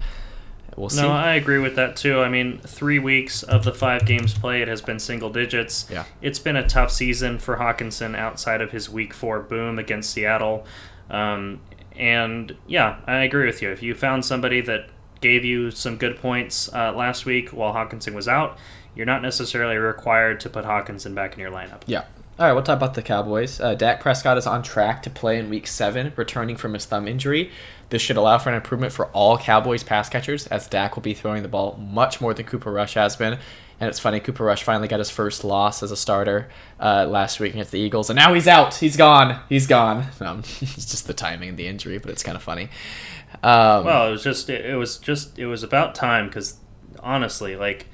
We'll see. No, I agree with that too. I mean, three weeks of the five games played has been single digits. Yeah. It's been a tough season for Hockenson outside of his week four boom against Seattle. Um, and yeah, I agree with you. If you found somebody that gave you some good points uh, last week while Hockenson was out, you're not necessarily required to put Hockenson back in your lineup. Yeah. All right, we'll talk about the Cowboys. Uh, Dak Prescott is on track to play in Week 7, returning from his thumb injury. This should allow for an improvement for all Cowboys pass catchers, as Dak will be throwing the ball much more than Cooper Rush has been. And it's funny, Cooper Rush finally got his first loss as a starter uh, last week against the Eagles, and now he's out. He's gone. He's gone. <laughs> Um, it's just the timing of the injury, but it's kind of funny. Um, Well, it was just it, it was just it was about time because honestly, like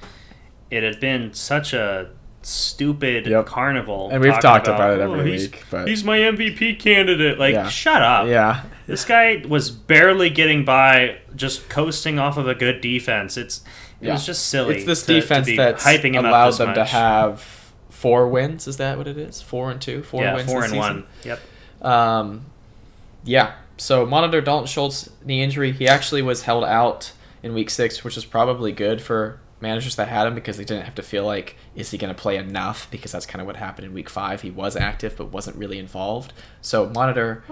it had been such a stupid Yep. carnival, And we've talked about it every "Oh, he's- week, but- he's my MVP candidate. Like, Yeah. shut up. yeah. This guy was barely getting by, just coasting off of a good defense. It's it was just silly. It's this to- to defense be that's hyping him up allowed this them to have four wins. Is that what it is? Four and two? Four yeah wins four this and season? one. Yep. Um, yeah. So monitor Dalton Schultz knee injury. He actually was held out in week six, which is probably good for managers that had him because they didn't have to feel like is he going to play enough because that's kind of what happened in week five. He was active but wasn't really involved. So monitor.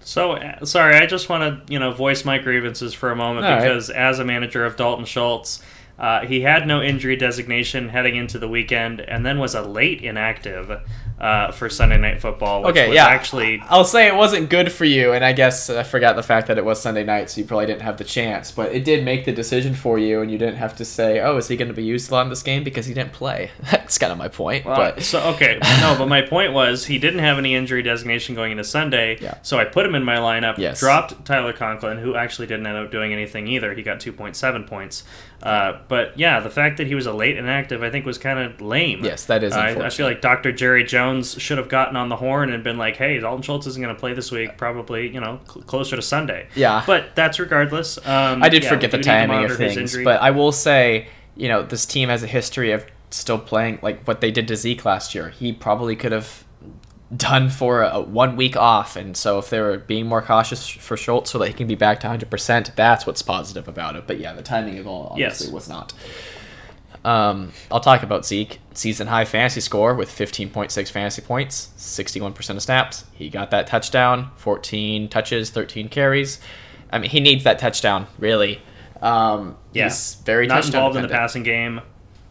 So uh, sorry, I just want to you know voice my grievances for a moment All right. because as a manager of Dalton Schultz, uh, he had no injury designation heading into the weekend, and then was a late inactive uh, for Sunday Night Football. Which Okay, was yeah. Actually, I'll say it wasn't good for you, and I guess I forgot the fact that it was Sunday night, so you probably didn't have the chance. But it did make the decision for you, and you didn't have to say, "Oh, is he going to be used a lot in this game because he didn't play?" <laughs> That's kind of my point. Well, but so okay, <laughs> no, but my point was he didn't have any injury designation going into Sunday, Yeah. so I put him in my lineup. Yes. Dropped Tyler Conklin, who actually didn't end up doing anything either. He got two point seven points. Uh, but yeah, the fact that he was a late inactive, I think, was kind of lame. Yes, that is Uh, I, I feel like Dr. Jerry Jones should have gotten on the horn and been like, "Hey, Dalton Schultz isn't going to play this week. Probably, you know, cl- closer to Sunday." Yeah. But that's regardless. Um, I did yeah, forget the do need to timing of things, but I will say, you know, this team has a history of still playing like what they did to Zeke last year. He probably could have done for a, one week off, and so if they were being more cautious for Schultz so that he can be back to 100%, that's what's positive about it. But yeah, the timing of all obviously Yes. was not. Um, I'll talk about Zeke. Season high fantasy score with 15.6 fantasy points, 61% of snaps. He got that touchdown, 14 touches, 13 carries. I mean, he needs that touchdown, really. Um, Yeah. He's very not involved in the passing game.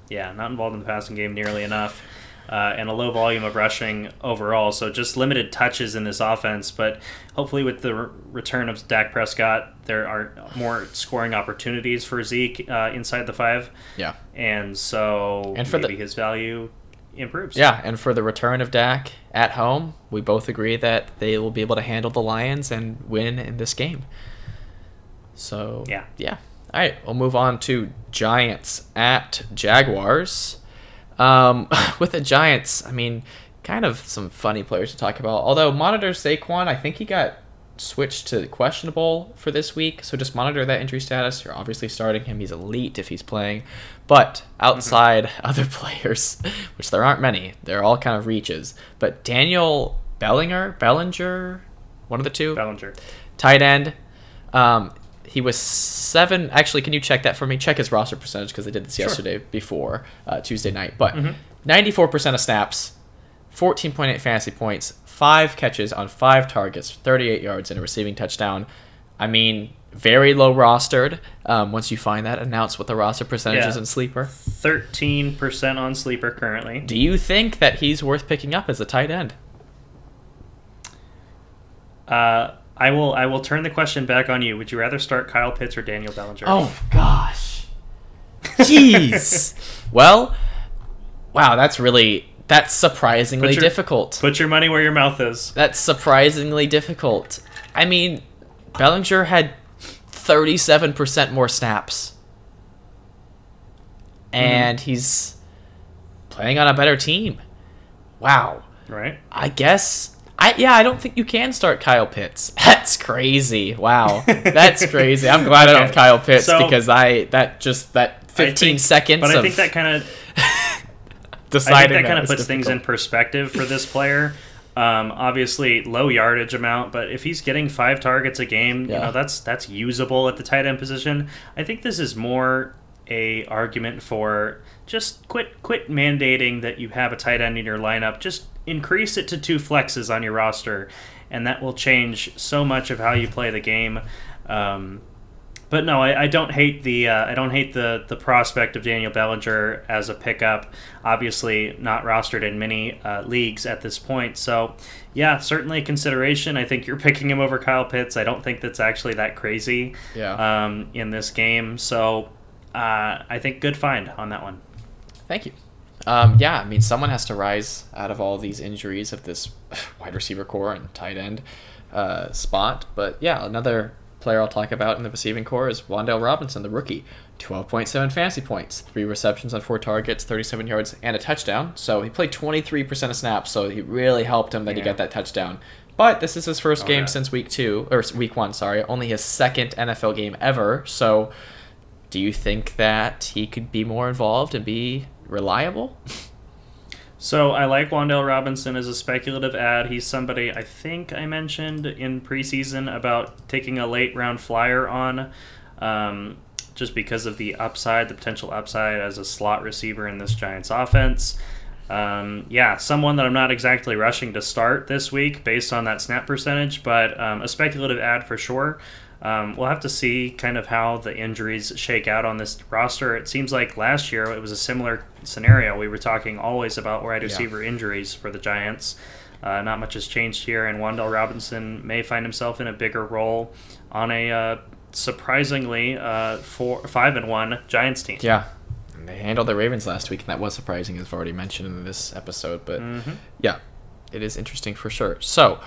Yeah, not involved in the passing game nearly enough. Uh, and a low volume of rushing overall, so just limited touches in this offense. But hopefully, with the re- return of Dak Prescott, there are more scoring opportunities for Zeke uh, inside the five, Yeah. and so And for the- his value improves. Yeah, and for the return of Dak at home, we both agree that they will be able to handle the Lions and win in this game. So Yeah. yeah. All right, we'll move on to Giants at Jaguars. Um, <laughs> with the Giants, I mean, kind of some funny players to talk about. Although monitor Saquon, I think he got switched to questionable for this week, so just monitor that injury status. You're obviously starting him; he's elite if he's playing. But outside <laughs> other players, <laughs> which there aren't many, they're all kind of reaches. But Daniel Bellinger, Bellinger, one of the two, Bellinger. tight end. Um, he was seven. Actually, can you check that for me? Check his roster percentage because I did this Sure. yesterday before uh, Tuesday night. But Mhm. 94% of snaps, 14.8 fantasy points, five catches on five targets, 38 yards, and a receiving touchdown. I mean, very low rostered. Um, once you find that, announce what the roster percentage is in sleeper. Thirteen percent on sleeper currently. Do you think that he's worth picking up as a tight end? Uh, I will. I will turn the question back on you. Would you rather start Kyle Pitts or Daniel Bellinger? Oh gosh. Jeez. <laughs> well, wow, that's really that's surprisingly Put your- difficult. Put your money where your mouth is. That's surprisingly difficult. I mean, Bellinger had 37% more snaps. Hmm. And he's playing on a better team. Wow. Right. I guess I yeah, I don't think you can start Kyle Pitts. <laughs> That's crazy. Wow. That's <laughs> crazy. I'm glad I don't have Kyle Pitts So- because I that just that 15 think- seconds But I think that kind of. <laughs> Deciding think that kind of puts things in perspective for this player. Um, obviously, low yardage amount, but if he's getting five targets a game, you know that's that's usable at the tight end position. I think this is more a argument for just quit quit mandating that you have a tight end in your lineup. Just increase it to two flexes on your roster, and that will change so much of how you play the game. Um, but no, I, I don't hate the uh, I don't hate the the prospect of Daniel Bellinger as a pickup. Obviously, not rostered in many uh, leagues at this point. So, yeah, certainly a consideration. I think you're picking him over Kyle Pitts. I don't think that's actually that crazy Yeah. um, in this game. So, uh, I think good find on that one. Thank you. Um, yeah, I mean, someone has to rise out of all these injuries of this <sighs> wide receiver core and tight end uh, spot. But yeah, another player I'll talk about in the receiving core is Wan'Dale Robinson, the rookie. 12.7 fantasy points, three receptions on four targets, 37 yards, and a touchdown. So he played 23% of snaps, so he really helped him that he got that touchdown. But this is his first Oh, game yeah. since week two, or week one, sorry. Only his second NFL game ever. So do you think that he could be more involved and be reliable? So I like Wan'Dale Robinson as a speculative ad. He's somebody I think I mentioned in preseason about taking a late round flyer on, um, just because of the upside, the potential upside as a slot receiver in this Giants offense. Um, yeah, someone that I'm not exactly rushing to start this week based on that snap percentage, but um, a speculative ad for sure. Um, we'll have to see kind of how the injuries shake out on this roster. It seems like last year it was a similar scenario. We were talking always about wide receiver yeah. injuries for the Giants. Uh, not much has changed here, and Wan'Dale Robinson may find himself in a bigger role on a uh, surprisingly uh, four, five and one Giants team. Yeah, and they handled the Ravens last week, and that was surprising, as I've already mentioned in this episode. But mm-hmm. yeah, it is interesting for sure. So,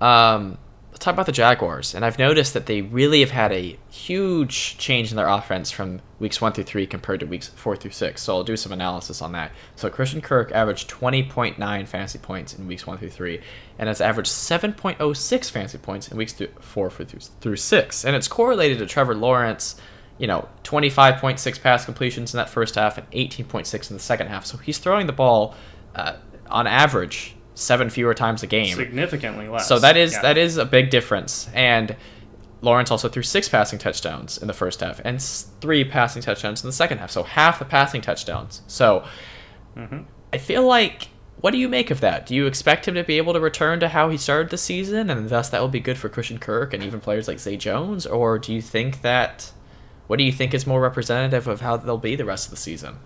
um, talk about the Jaguars. And I've noticed that they really have had a huge change in their offense from weeks one through three compared to weeks four through six. So I'll do some analysis on that. So Christian Kirk averaged 20.9 fantasy points in weeks one through three, and has averaged 7.06 fantasy points in weeks four through, through six. And it's correlated to Trevor Lawrence. You know, 25.6 pass completions in that first half and 18.6 in the second half. So he's throwing the ball uh, on average seven fewer times a game. Significantly less. So that is yeah. that is a big difference. And Lawrence also threw six passing touchdowns in the first half and three passing touchdowns in the second half. So half the passing touchdowns. So mm-hmm. I feel like what do you make of that? Do you expect him to be able to return to how he started the season, and thus that will be good for Christian Kirk and even players like Zay Jones, or do you think that? What do you think is more representative of how they'll be the rest of the season?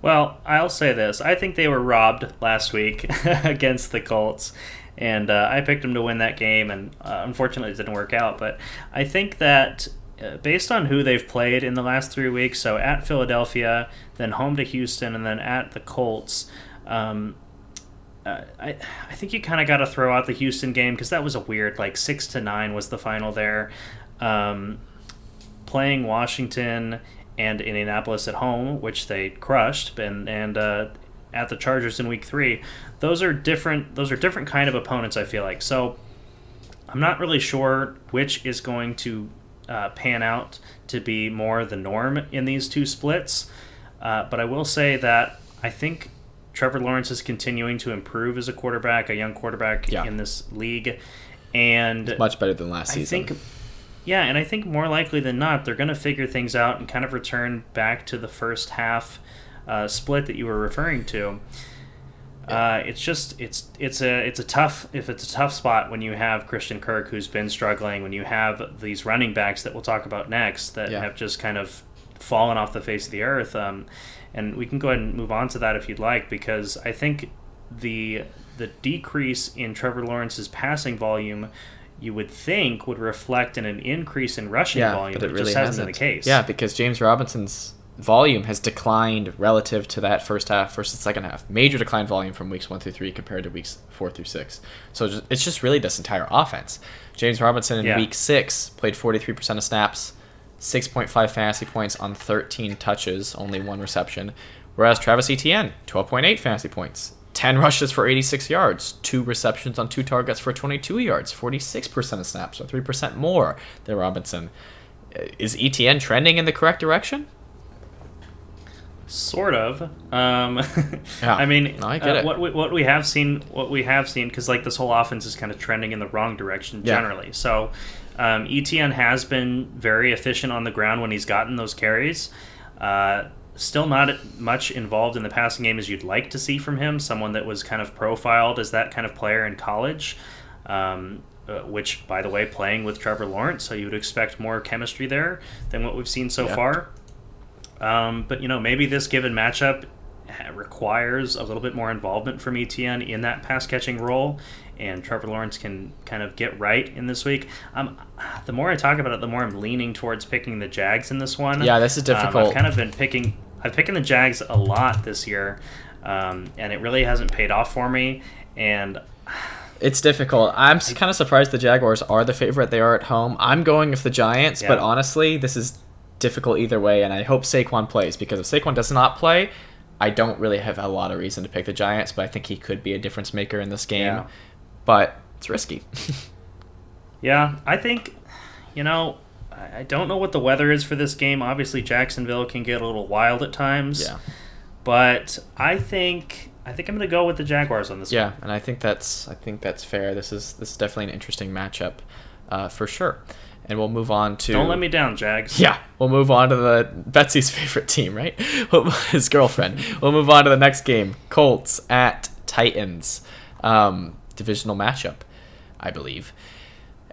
Well, I'll say this. I think they were robbed last week <laughs> against the Colts. And uh, I picked them to win that game, and uh, unfortunately, it didn't work out. But I think that uh, based on who they've played in the last three weeks, so at Philadelphia, then home to Houston, and then at the Colts, um, uh, I I think you kind of got to throw out the Houston game because that was a weird like six to nine was the final there. Um, playing Washington and Indianapolis at home, which they crushed, and and uh, at the Chargers in Week Three. Those are different. Those are different kind of opponents. I feel like so. I'm not really sure which is going to uh, pan out to be more the norm in these two splits, uh, but I will say that I think Trevor Lawrence is continuing to improve as a quarterback, a young quarterback yeah. in this league, and much better than last I season. Think, yeah, and I think more likely than not, they're going to figure things out and kind of return back to the first half uh, split that you were referring to. Uh, it's just it's it's a it's a tough if it's a tough spot when you have Christian Kirk who's been struggling when you have these running backs that we'll talk about next that yeah. have just kind of fallen off the face of the earth. Um, and we can go ahead and move on to that if you'd like because I think the the decrease in Trevor Lawrence's passing volume you would think would reflect in an increase in rushing yeah, volume, but it, but it really just hasn't, been the case. Yeah, because James Robinson's volume has declined relative to that first half versus second half. Major decline volume from weeks one through three compared to weeks four through six. So it's just really this entire offense. James Robinson in yeah. week six played 43% of snaps, 6.5 fantasy points on 13 touches, only one reception. Whereas Travis Etienne, 12.8 fantasy points, 10 <laughs> rushes for 86 yards, two receptions on two targets for 22 yards, 46% of snaps, or 3% more than Robinson. Is Etienne trending in the correct direction? Sort of. Um, <laughs> yeah, I mean, I get uh, it. What we, what we have seen, what we have seen, because like this whole offense is kind of trending in the wrong direction generally. Yeah. So, um, Etienne has been very efficient on the ground when he's gotten those carries. Uh, still not much involved in the passing game as you'd like to see from him. Someone that was kind of profiled as that kind of player in college, um, uh, which, by the way, playing with Trevor Lawrence, so you would expect more chemistry there than what we've seen so yeah. far. Um, but you know, maybe this given matchup requires a little bit more involvement from Etienne in that pass catching role, and Trevor Lawrence can kind of get right in this week. Um, the more I talk about it, the more I'm leaning towards picking the Jags in this one. Yeah, this is difficult. Um, I've kind of been picking I've picking the Jags a lot this year, um, and it really hasn't paid off for me. And it's difficult. I'm kind of surprised the Jaguars are the favorite. They are at home. I'm going with the Giants, yeah. but honestly, this is difficult either way. And I hope Saquon plays because if Saquon does not play, I don't really have a lot of reason to pick the Giants. But I think he could be a difference maker in this game. Yeah. But it's risky. <laughs> yeah, I think you know I don't know what the weather is for this game. Obviously, Jacksonville can get a little wild at times. Yeah. But I think I think I'm going to go with the Jaguars on this. Yeah, one. and I think that's I think that's fair. This is this is definitely an interesting matchup, uh, for sure. And we'll move on to. Don't let me down, Jags. Yeah, we'll move on to the Betsy's <laughs> favorite team, right? <laughs> His girlfriend. we'll move on to the next game: Colts at Titans, um, divisional matchup, I believe.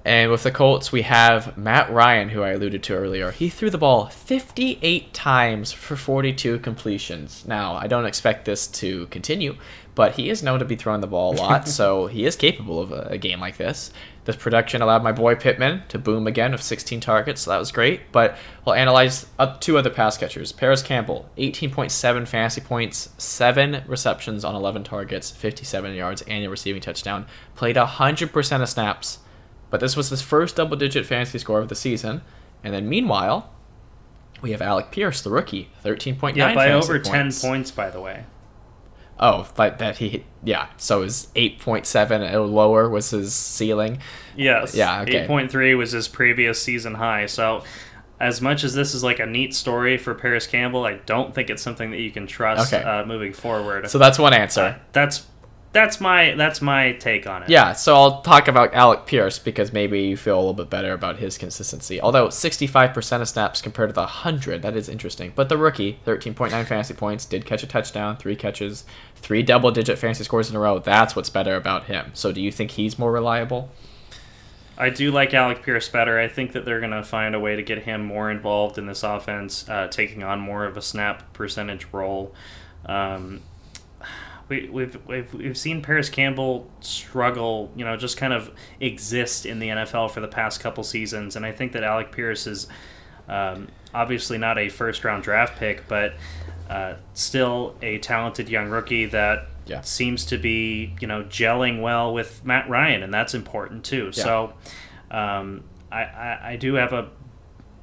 And with the Colts, we have Matt Ryan, who I alluded to earlier. He threw the ball 58 times for 42 completions. Now, I don't expect this to continue, but he is known to be throwing the ball a lot, <laughs> so he is capable of a, a, game like this. This production allowed my boy Pittman to boom again with 16 targets, so that was great. But we'll analyze up two other pass catchers. Parris Campbell, 18.7 fantasy points, 7 receptions on 11 targets, 57 yards, and a receiving touchdown. Played 100% of snaps but this was his first double digit fantasy score of the season. And then meanwhile, we have Alec Pierce, the rookie, 13.9 Yeah, by over points. 10 points, by the way. Oh, but that he, yeah. So his 8.7 or lower was his ceiling. Yes. Yeah, okay. 8.3 was his previous season high. So as much as this is like a neat story for Parris Campbell, I don't think it's something that you can trust Okay. uh, moving forward. So that's one answer. Uh, that's that's my that's my take on it. Yeah, so I'll talk about Alec Pierce because maybe you feel a little bit better about his consistency. Although 65% of snaps compared to the 100, that is interesting. But the rookie, 13.9 fantasy points, did catch a touchdown, three catches, three double digit fantasy scores in a row. That's what's better about him. So do you think he's more reliable? I do like Alec Pierce better. I think that they're going to find a way to get him more involved in this offense, uh, taking on more of a snap percentage role. Um, we, we've, we've we've seen Parris Campbell struggle, you know, just kind of exist in the NFL for the past couple seasons, and I think that Alec Pierce is um, obviously not a first round draft pick, but uh, still a talented young rookie that Yeah. seems to be, you know, gelling well with Matt Ryan, and that's important too. Yeah. So um, I, I I do have a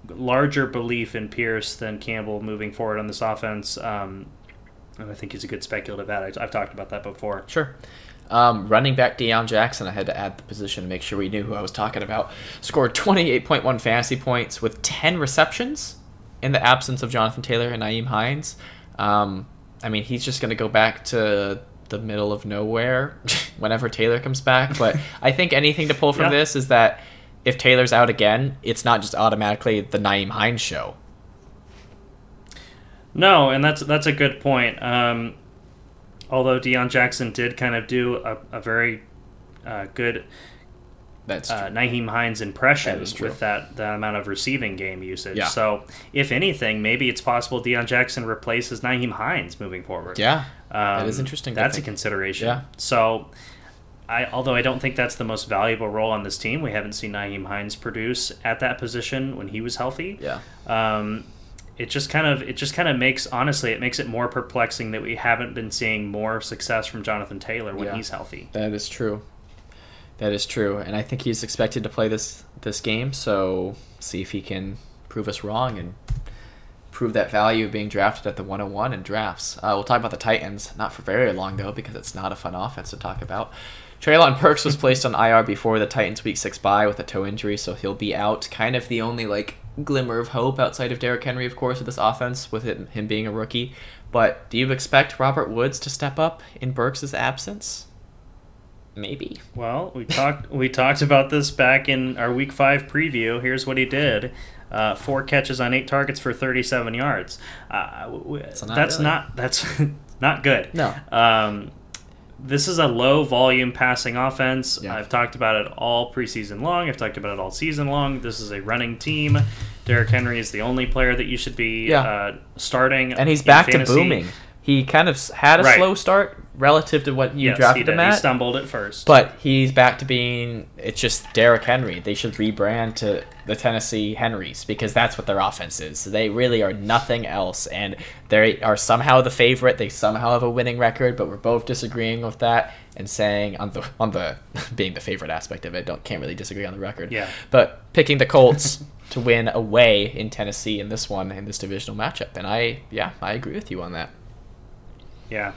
larger belief in Pierce than Campbell moving forward on this offense. Um, I think he's a good speculative ad. I- I've talked about that before. Sure. Um, running back Deon Jackson, I had to add the position to make sure we knew who I was talking about. Scored 28.1 fantasy points with 10 receptions in the absence of Jonathan Taylor and Nyheim Hines. Um, I mean, he's just going to go back to the middle of nowhere <laughs> whenever Taylor comes back. But I think anything to pull from Yeah. this is that if Taylor's out again, it's not just automatically the Nyheim Hines show. No, and that's that's a good point. Um, although Deon Jackson did kind of do a, a very uh, good That's uh, Nyheim Hines impression That true. with that, that amount of receiving game usage. Yeah. So, if anything, maybe it's possible Deon Jackson replaces Nyheim Hines moving forward. yeah. Um, is interesting That's a consideration. Yeah. So, I although I don't think that's the most valuable role on this team, we haven't seen Nyheim Hines produce at that position when he was healthy. Yeah. Um, it just kind of it just kind of makes honestly it makes it more perplexing that we haven't been seeing more success from Jonathan Taylor when Yeah. he's healthy. That is true. That is true, and I think he's expected to play this this game. So see if he can prove us wrong and prove that value of being drafted at the 101 in drafts. Uh, we'll talk about the Titans, not for very long though, because it's not a fun offense to talk about. Treylon Burks was placed on IR before the Titans' Week Six bye with a toe injury, so he'll be out. Kind of the only like glimmer of hope outside of Derrick Henry, of course, with this offense, with him, him being a rookie. But do you expect Robert Woods to step up in Burks' absence? Maybe. Well, we talked we talked about this back in our week five preview. Here's what he did: uh, four catches on eight targets for 37 yards. Uh, So not that's really. not that's <laughs> not good. No. Um, this is a low volume passing offense. Yeah. I've talked about it all preseason long. I've talked about it all season long. This is a running team. Derrick Henry is the only player that you should be Yeah. uh, starting. and he's back fantasy. to booming. He kind of had a Right. slow start relative to what you Yes, drafted him him He stumbled at first. but he's back to being. It's just Derrick Henry. They should rebrand to the Tennessee Henrys because that's what their offense is. They really are nothing else, and they are somehow the favorite. They somehow have a winning record, but we're both disagreeing with that and saying on the on the <laughs> being the favorite aspect of it. Don't can't really disagree on the record. Yeah. but picking the Colts. <laughs> To win away in Tennessee in this one in this divisional matchup, and I yeah I agree with you on that. Yeah.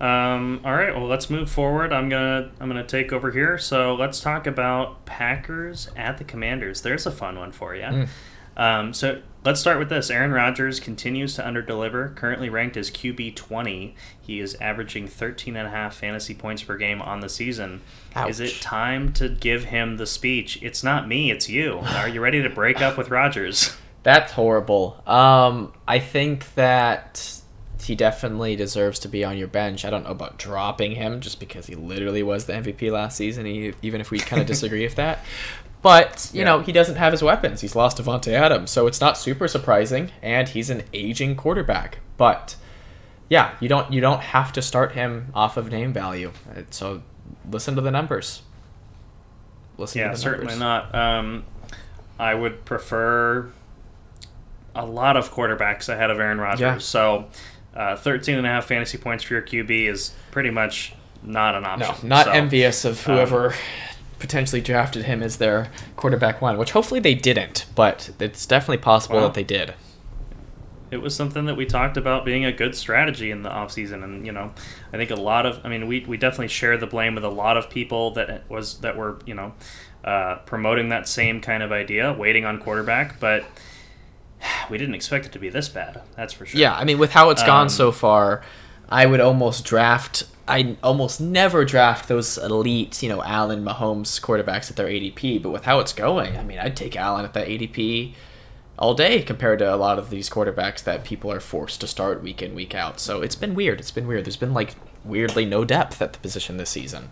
Um, all right. Well, let's move forward. I'm gonna I'm gonna take over here. So let's talk about Packers at the Commanders. There's a fun one for you. Mm. Um, so let's start with this. Aaron Rodgers continues to underdeliver. Currently ranked as QB 20. He is averaging 13 and a half fantasy points per game on the season. Is it time to give him the speech? It's not me. It's you. Are you ready to break up with Rodgers? <sighs> That's horrible. Um, I think that he definitely deserves to be on your bench. I don't know about dropping him just because he literally was the MVP last season, even if we kind of <laughs> disagree with that. But, you yeah. know, he doesn't have his weapons. He's lost Davante Adams, so it's not super surprising, and he's an aging quarterback. But yeah, you don't you don't have to start him off of name value. So listen to the numbers. Listen yeah, certainly numbers. not. Um, I would prefer a lot of quarterbacks ahead of Aaron Rodgers. Yeah. So uh, 13 and a half fantasy points for your QB is pretty much not an option. No, not so, envious of whoever um, potentially drafted him as their quarterback one, which hopefully they didn't, but it's definitely possible well, that they did. It was something that we talked about being a good strategy in the offseason and you know, I think a lot of I mean we, we definitely share the blame with a lot of people that was that were, you know, uh, promoting that same kind of idea, waiting on quarterback, but <sighs> we didn't expect it to be this bad. That's for sure. Yeah, I mean, with how it's gone um, so far, I would almost draft. I almost never draft those elite, you know, Allen, Mahomes quarterbacks at their ADP. But with how it's going, I mean, I'd take Allen at that ADP all day compared to a lot of these quarterbacks that people are forced to start week in, week out. So it's been weird. It's been weird. There's been like weirdly no depth at the position this season.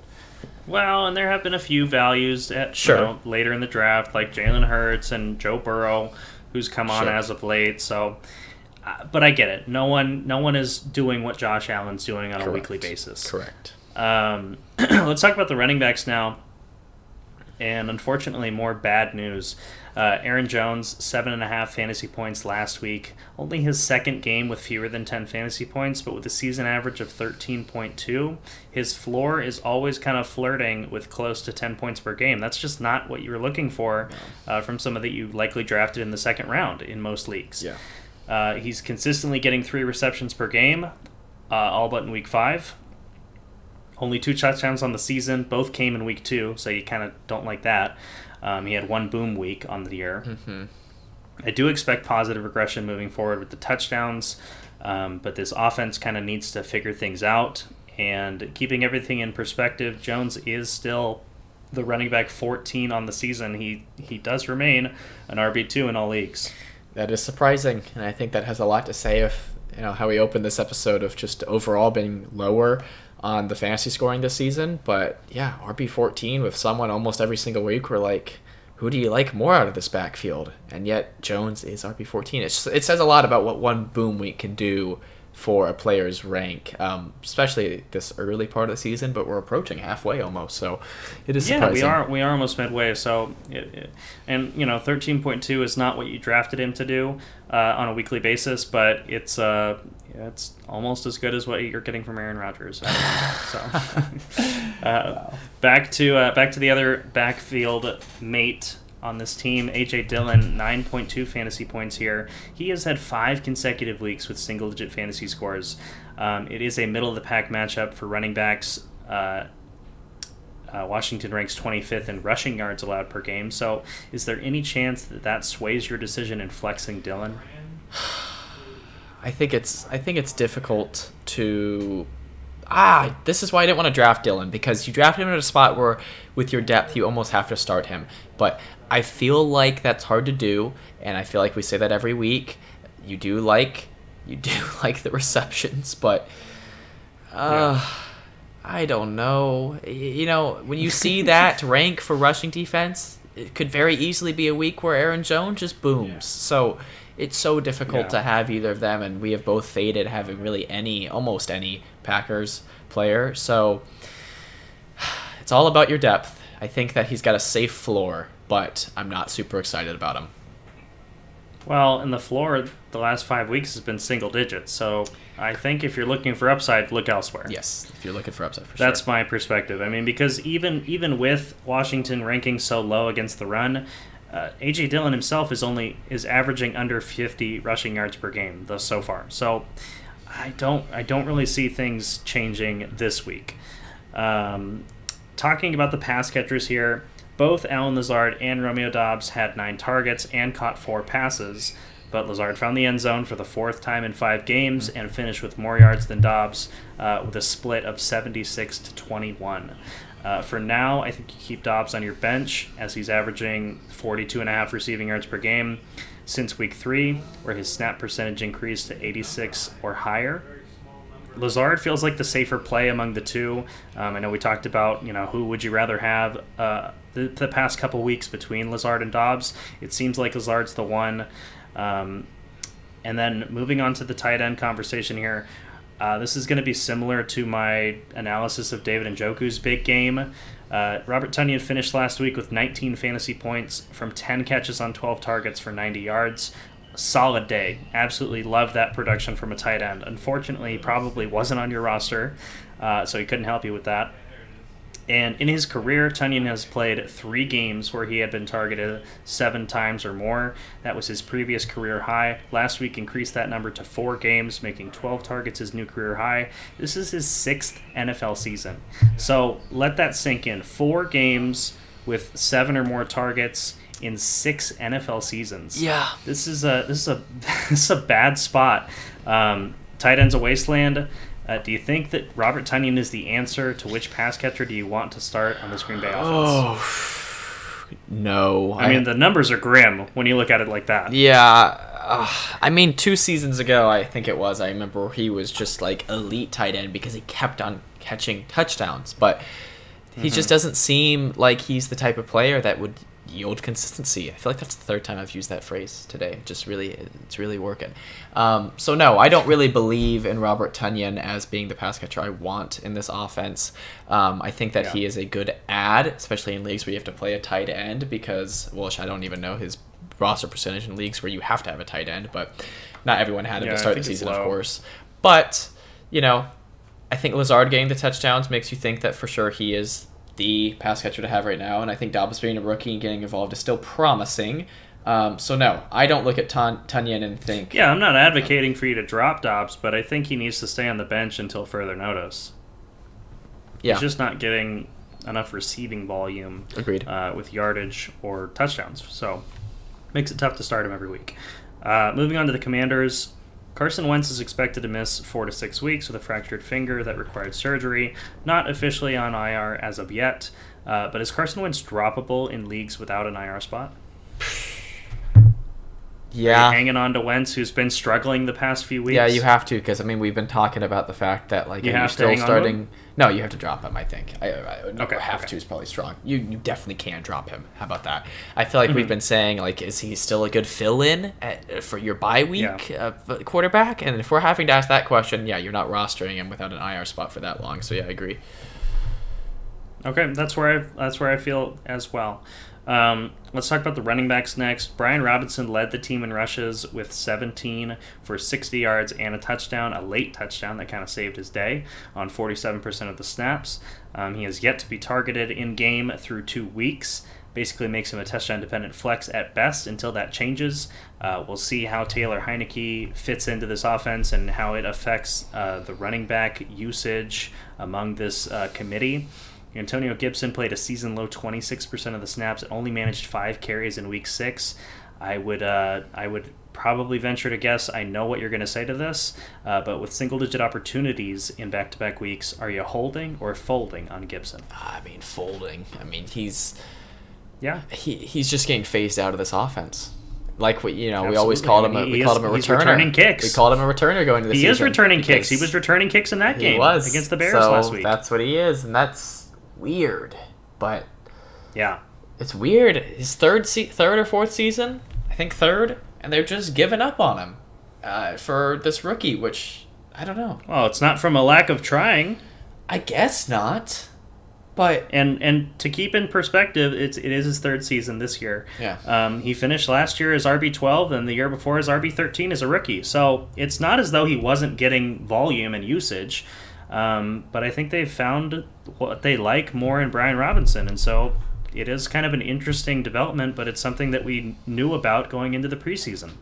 Well, and there have been a few values at sure. You know, later in the draft, like Jalen Hurts and Joe Burrow, who's come on sure. as of late. So, uh, but I get it. No one, no one is doing what Josh Allen's doing on Correct. a weekly basis. Correct. Um, <clears throat> let's talk about the running backs now. And unfortunately, more bad news. Uh, Aaron Jones, seven and a half fantasy points last week. Only his second game with fewer than 10 fantasy points, but with a season average of 13.2. His floor is always kind of flirting with close to 10 points per game. That's just not what you were looking for uh, from someone that you likely drafted in the second round in most leagues. Yeah. Uh, he's consistently getting three receptions per game, uh, all but in week five. Only two touchdowns on the season. Both came in week two, so you kind of don't like that. Um, he had one boom week on the year. Mm-hmm. I do expect positive regression moving forward with the touchdowns, um, but this offense kind of needs to figure things out. And keeping everything in perspective, Jones is still the running back 14 on the season. He he does remain an RB two in all leagues. That is surprising, and I think that has a lot to say of you know how we opened this episode of just overall being lower on the fantasy scoring this season. But yeah, RB fourteen with someone almost every single week. We're like, who do you like more out of this backfield? And yet Jones is RB fourteen. It it says a lot about what one boom week can do for a player's rank, um, especially this early part of the season. But we're approaching halfway almost, so it is. Yeah, we are. We are almost midway. So, it, it, and you know, thirteen point two is not what you drafted him to do uh, on a weekly basis, but it's uh, yeah, it's almost as good as what you're getting from Aaron Rodgers. so, uh, wow. back to uh, back to the other backfield mate on this team, AJ Dillon, 9.2 fantasy points here. He has had five consecutive weeks with single digit fantasy scores. Um, it is a middle of the pack matchup for running backs. Uh, uh, Washington ranks 25th in rushing yards allowed per game. So, is there any chance that that sways your decision in flexing Dillon? I think it's I think it's difficult to ah, this is why I didn't want to draft Dillon because you draft him at a spot where, with your depth, you almost have to start him. But I feel like that's hard to do, and I feel like we say that every week. You do like, you do <laughs> like the receptions, but, uh, yeah. I don't know. You know, when you see <laughs> that rank for rushing defense, it could very easily be a week where Aaron Jones just booms. Yeah. So it's so difficult yeah. to have either of them, and we have both faded having really any, almost any Packers player. So <sighs> it's all about your depth. I think that he's got a safe floor, but I'm not super excited about him. Well, in the floor, the last five weeks has been single digits. So I think if you're looking for upside, look elsewhere. Yes, if you're looking for upside, for sure. That's sure. my perspective. I mean, because even even with Washington ranking so low against the run, uh, AJ Dillon himself is only is averaging under 50 rushing yards per game thus so far. So I don't I don't really see things changing this week. Um, talking about the pass catchers here, both Allen Lazard and Romeo Doubs had nine targets and caught four passes. But Lazard found the end zone for the fourth time in five games and finished with more yards than Doubs uh, with a split of 76 to 21. Uh, for now, I think you keep Doubs on your bench as he's averaging 42 and a half receiving yards per game since week three, where his snap percentage increased to 86 or higher. Lazard feels like the safer play among the two. Um, I know we talked about you know who would you rather have uh, the, the past couple weeks between Lazard and Doubs. It seems like Lazard's the one. Um, and then moving on to the tight end conversation here. Uh, this is going to be similar to my analysis of David Njoku's big game. Uh, Robert Tonyan finished last week with 19 fantasy points from 10 catches on 12 targets for 90 yards. Solid day. Absolutely love that production from a tight end. Unfortunately, probably wasn't on your roster, uh, so he couldn't help you with that. And in his career, Tonyan has played three games where he had been targeted seven times or more. That was his previous career high. Last week increased that number to four games, making 12 targets his new career high. This is his sixth NFL season. So let that sink in. Four games with seven or more targets in six NFL seasons. Yeah. This is a this is a <laughs> this is a bad spot. Um, tight ends a wasteland. Uh, do you think that Robert Tonyan is the answer to which pass catcher do you want to start on this Green Bay offense? Oh no! I, mean, the numbers are grim when you look at it like that. yeah. Uh, I mean, two seasons ago, I think it was. I remember he was just like elite tight end because he kept on catching touchdowns, but he just doesn't seem like he's the type of player that would yield consistency. I feel like that's the third time I've used that phrase today. Just really, it's really working. Um, so no, I don't really believe in Robert Tonyan as being the pass catcher I want in this offense. Um, I think that Yeah. he is a good ad, especially in leagues where you have to play a tight end because, well, I don't even know his roster percentage in leagues where you have to have a tight end, but not everyone had him Yeah, to start the season, of course. But you know, I think Lazard getting the touchdowns makes you think that for sure he is the pass catcher to have right now, and I think Doubs being a rookie and getting involved is still promising. Um, so no, I don't look at Tonyan and think, Yeah, I'm not advocating for you to drop Doubs, but I think he needs to stay on the bench until further notice. yeah, He's just not getting enough receiving volume agreed. uh, with yardage or touchdowns. So makes it tough to start him every week. Uh, moving on to the Commanders, Carson Wentz is expected to miss four to six weeks with a fractured finger that required surgery. Not officially on IR as of yet, uh, but is Carson Wentz droppable in leagues without an IR spot? yeah, Hanging on to Wentz, who's been struggling the past few weeks. yeah, you have to because I mean we've been talking about the fact that like You are you still starting. No, you have to drop him. I think. I, I Okay, have okay. to is probably strong. You you definitely can drop him. How about that? I feel like Mm-hmm. we've been saying like, is he still a good fill-in at, for your bye week uh, quarterback? And if we're having to ask that question, yeah, you're not rostering him without an IR spot for that long. So yeah, I agree. Okay, that's where I that's where I feel as well. Um, let's talk about the running backs next. Brian Robinson led the team in rushes with 17 for 60 yards and a touchdown, a late touchdown that kind of saved his day on 47% of the snaps. Um, he has yet to be targeted in game through two weeks. Basically, makes him a touchdown dependent flex at best until that changes. Uh, we'll see how Taylor Heinicke fits into this offense and how it affects uh, the running back usage among this uh, committee. Antonio Gibson played a season low 26% of the snaps and only managed five carries in week six. I would uh, I would probably venture to guess I know what you're going to say to this, uh, but with single digit opportunities in back to back weeks, are you holding or folding on Gibson? I mean, folding. I mean, he's Yeah. he he's just getting phased out of this offense. Like we, you know, we always called him. A, we he called is- him a he's returner. returning kicks. We called him a returner going to the season. He is returning kicks. He was returning kicks in that he game was against the Bears so last week. That's what he is, and that's weird. But Yeah. it's weird. His third se- third or fourth season, I think third, and they're just giving up on him uh, for this rookie, which I don't know. Well, it's not from a lack of trying. I guess not, but And and to keep in perspective, it's it is his third season this year. yeah. Um, he finished last year as RB twelve, and the year before as RB thirteen as a rookie. So it's not as though he wasn't getting volume and usage. Um, but I think they've found what they like more in Brian Robinson, and so it is kind of an interesting development. But it's something that we knew about going into the preseason.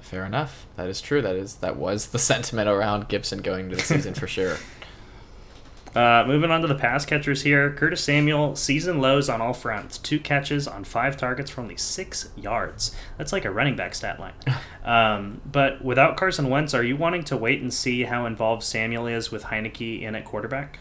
Fair enough. That is true. That is that was the <laughs> sentiment around Gibson going into the season for sure. Uh, moving on to the pass catchers here. Curtis Samuel, season lows on all fronts. Two catches on five targets for only six yards. That's like a running back stat line. <laughs> Um, but without Carson Wentz, are you wanting to wait and see how involved Samuel is with Heinicke in at quarterback?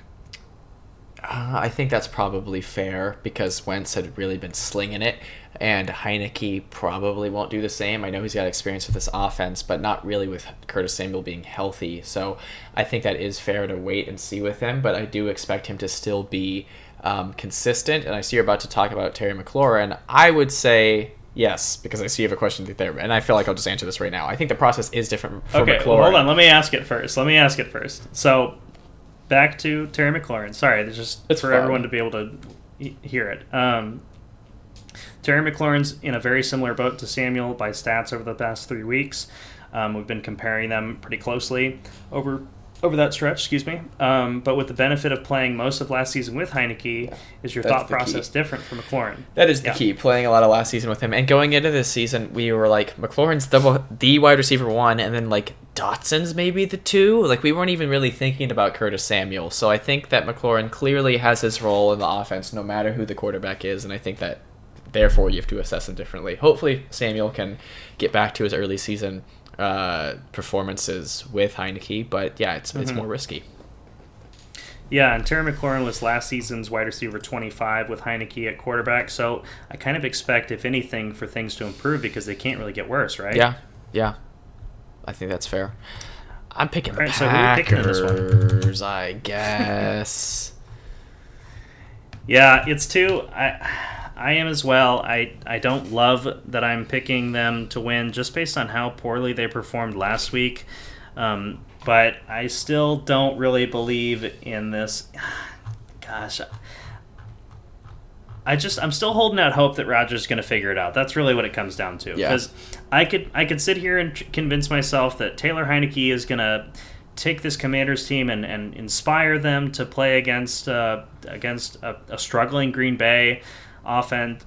Uh, I think that's probably fair because Wentz had really been slinging it, and Heinicke probably won't do the same. I know he's got experience with this offense, but not really with Curtis Samuel being healthy. So I think that is fair to wait and see with him, but I do expect him to still be um, consistent. And I see you're about to talk about Terry McLaurin. I would say yes, because I see you have a question there, and I feel like I'll just answer this right now. I think the process is different for Okay, McLaurin. hold on. Let me ask it first. Let me ask it first. So, back to Terry McLaurin. Sorry, it's just It's for fine. everyone to be able to he- hear it. Um, Terry McLaurin's in a very similar boat to Samuel by stats over the past three weeks. Um, we've been comparing them pretty closely over over that stretch. Excuse me. Um, but with the benefit of playing most of last season with Heinicke, is your That's thought the key. process different for McLaurin? That is the Yeah. key. Playing a lot of last season with him, and going into this season, we were like McLaurin's the the wide receiver one, and then like Dotson's maybe the two. Like we weren't even really thinking about Curtis Samuel. So I think that McLaurin clearly has his role in the offense, no matter who the quarterback is, and I think that therefore you have to assess him differently. Hopefully Samuel can get back to his early season uh, performances with Heinicke, but yeah, it's it's Mhm. more risky. Yeah, and Terry McLaurin was last season's wide receiver 25 with Heinicke at quarterback. So I kind of expect, if anything, for things to improve because they can't really get worse, right? Yeah, yeah. I think that's fair. I'm picking the Alright, so who are picking this one? Packers, I <laughs> guess. Yeah, it's two. I, I am as well. I, I don't love that I'm picking them to win just based on how poorly they performed last week. Um, but I still don't really believe in this. <sighs> Gosh. I just I'm still holding out hope that Rodgers is going to figure it out. That's really what it comes down to. Yeah. Because I could I could sit here and tr- convince myself that Taylor Heinicke is going to take this Commanders team and, and inspire them to play against uh, against a, a struggling Green Bay offense.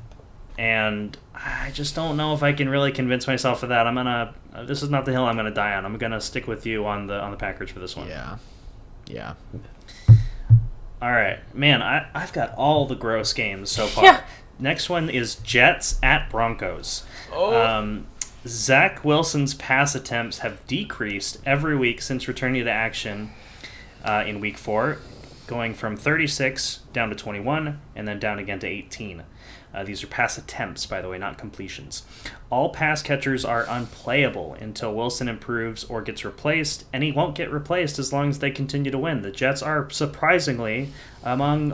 And I just don't know if I can really convince myself of that. I'm gonna. Uh, this is not the hill I'm gonna die on. I'm gonna stick with you on the on the Packers for this one. Yeah. Yeah. All right, man. I I've got all the gross games so far. Yeah. Next one is Jets at Broncos. Oh. Um, Zach Wilson's pass attempts have decreased every week since returning to action uh, in week four, going from 36 down to 21 and then down again to 18. Uh, these are pass attempts, by the way, not completions. All pass catchers are unplayable until Wilson improves or gets replaced, and he won't get replaced as long as they continue to win. The Jets are surprisingly among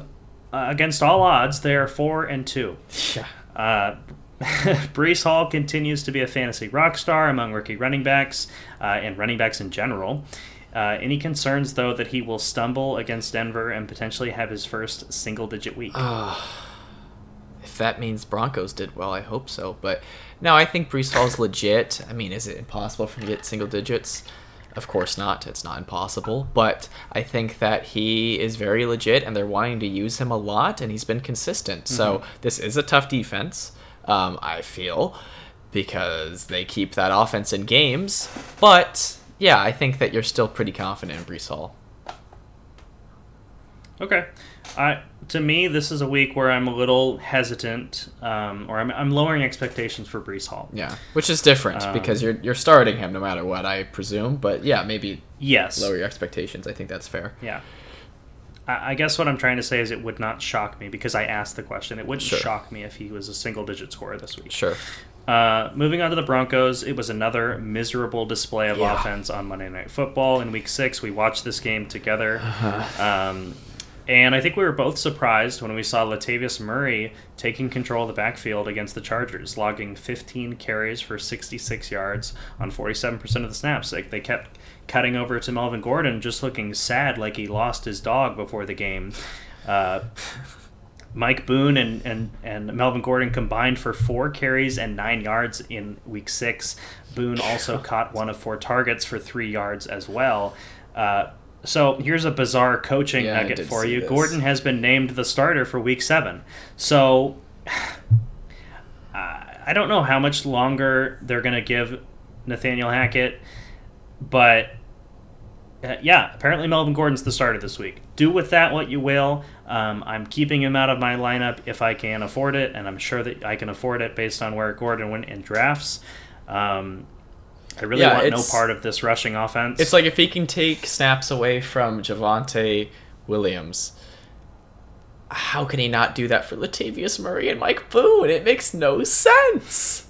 uh, against all odds, they are four and two. yeah. Uh, <laughs> Breece Hall continues to be a fantasy rock star among rookie running backs uh, and running backs in general. Uh, any concerns, though, that he will stumble against Denver and potentially have his first single digit week? If that means Broncos did well, I hope so. But no, I think Breece Hall's legit. I mean, is it impossible for him to get single digits? Of course not. It's not impossible. But I think that he is very legit, and they're wanting to use him a lot, and he's been consistent. So this is a tough defense, um, I feel, because they keep that offense in games. But yeah, I think that you're still pretty confident in Breece Hall. Okay. I to me, this is a week where I'm a little hesitant, um, or I'm, I'm lowering expectations for Breece Hall. Yeah, which is different Um, because you're you're starting him no matter what, I presume. But yeah, maybe Yes. lower your expectations. I think that's fair. Yeah. I I guess what I'm trying to say is it would not shock me because I asked the question. It wouldn't Sure. shock me if he was a single digit scorer this week. Sure. Uh, moving on to the Broncos, it was another miserable display of Yeah. offense on Monday Night Football in Week Six. We watched this game together, Uh-huh. um, and I think we were both surprised when we saw Latavius Murray taking control of the backfield against the Chargers, logging 15 carries for 66 yards on 47% of the snaps. Like they kept cutting over to Melvin Gordon, just looking sad, like he lost his dog before the game. Uh, Mike Boone and, and, and Melvin Gordon combined for four carries and nine yards in week six. Boone also <laughs> caught one of four targets for three yards as well. Uh, so here's a bizarre coaching Yeah, nugget for you. this. Gordon has been named the starter for week seven. So <sighs> uh, I don't know how much longer they're going to give Nathaniel Hackett, but uh, yeah, apparently Melvin Gordon's the starter this week. Do with that what you will. Um, I'm keeping him out of my lineup if I can afford it, and I'm sure that I can afford it based on where Gordon went in drafts. Um, I really Yeah, want no part of this rushing offense. It's like if he can take snaps away from Javonte Williams, how can he not do that for Latavius Murray and Mike Boone? It makes no sense.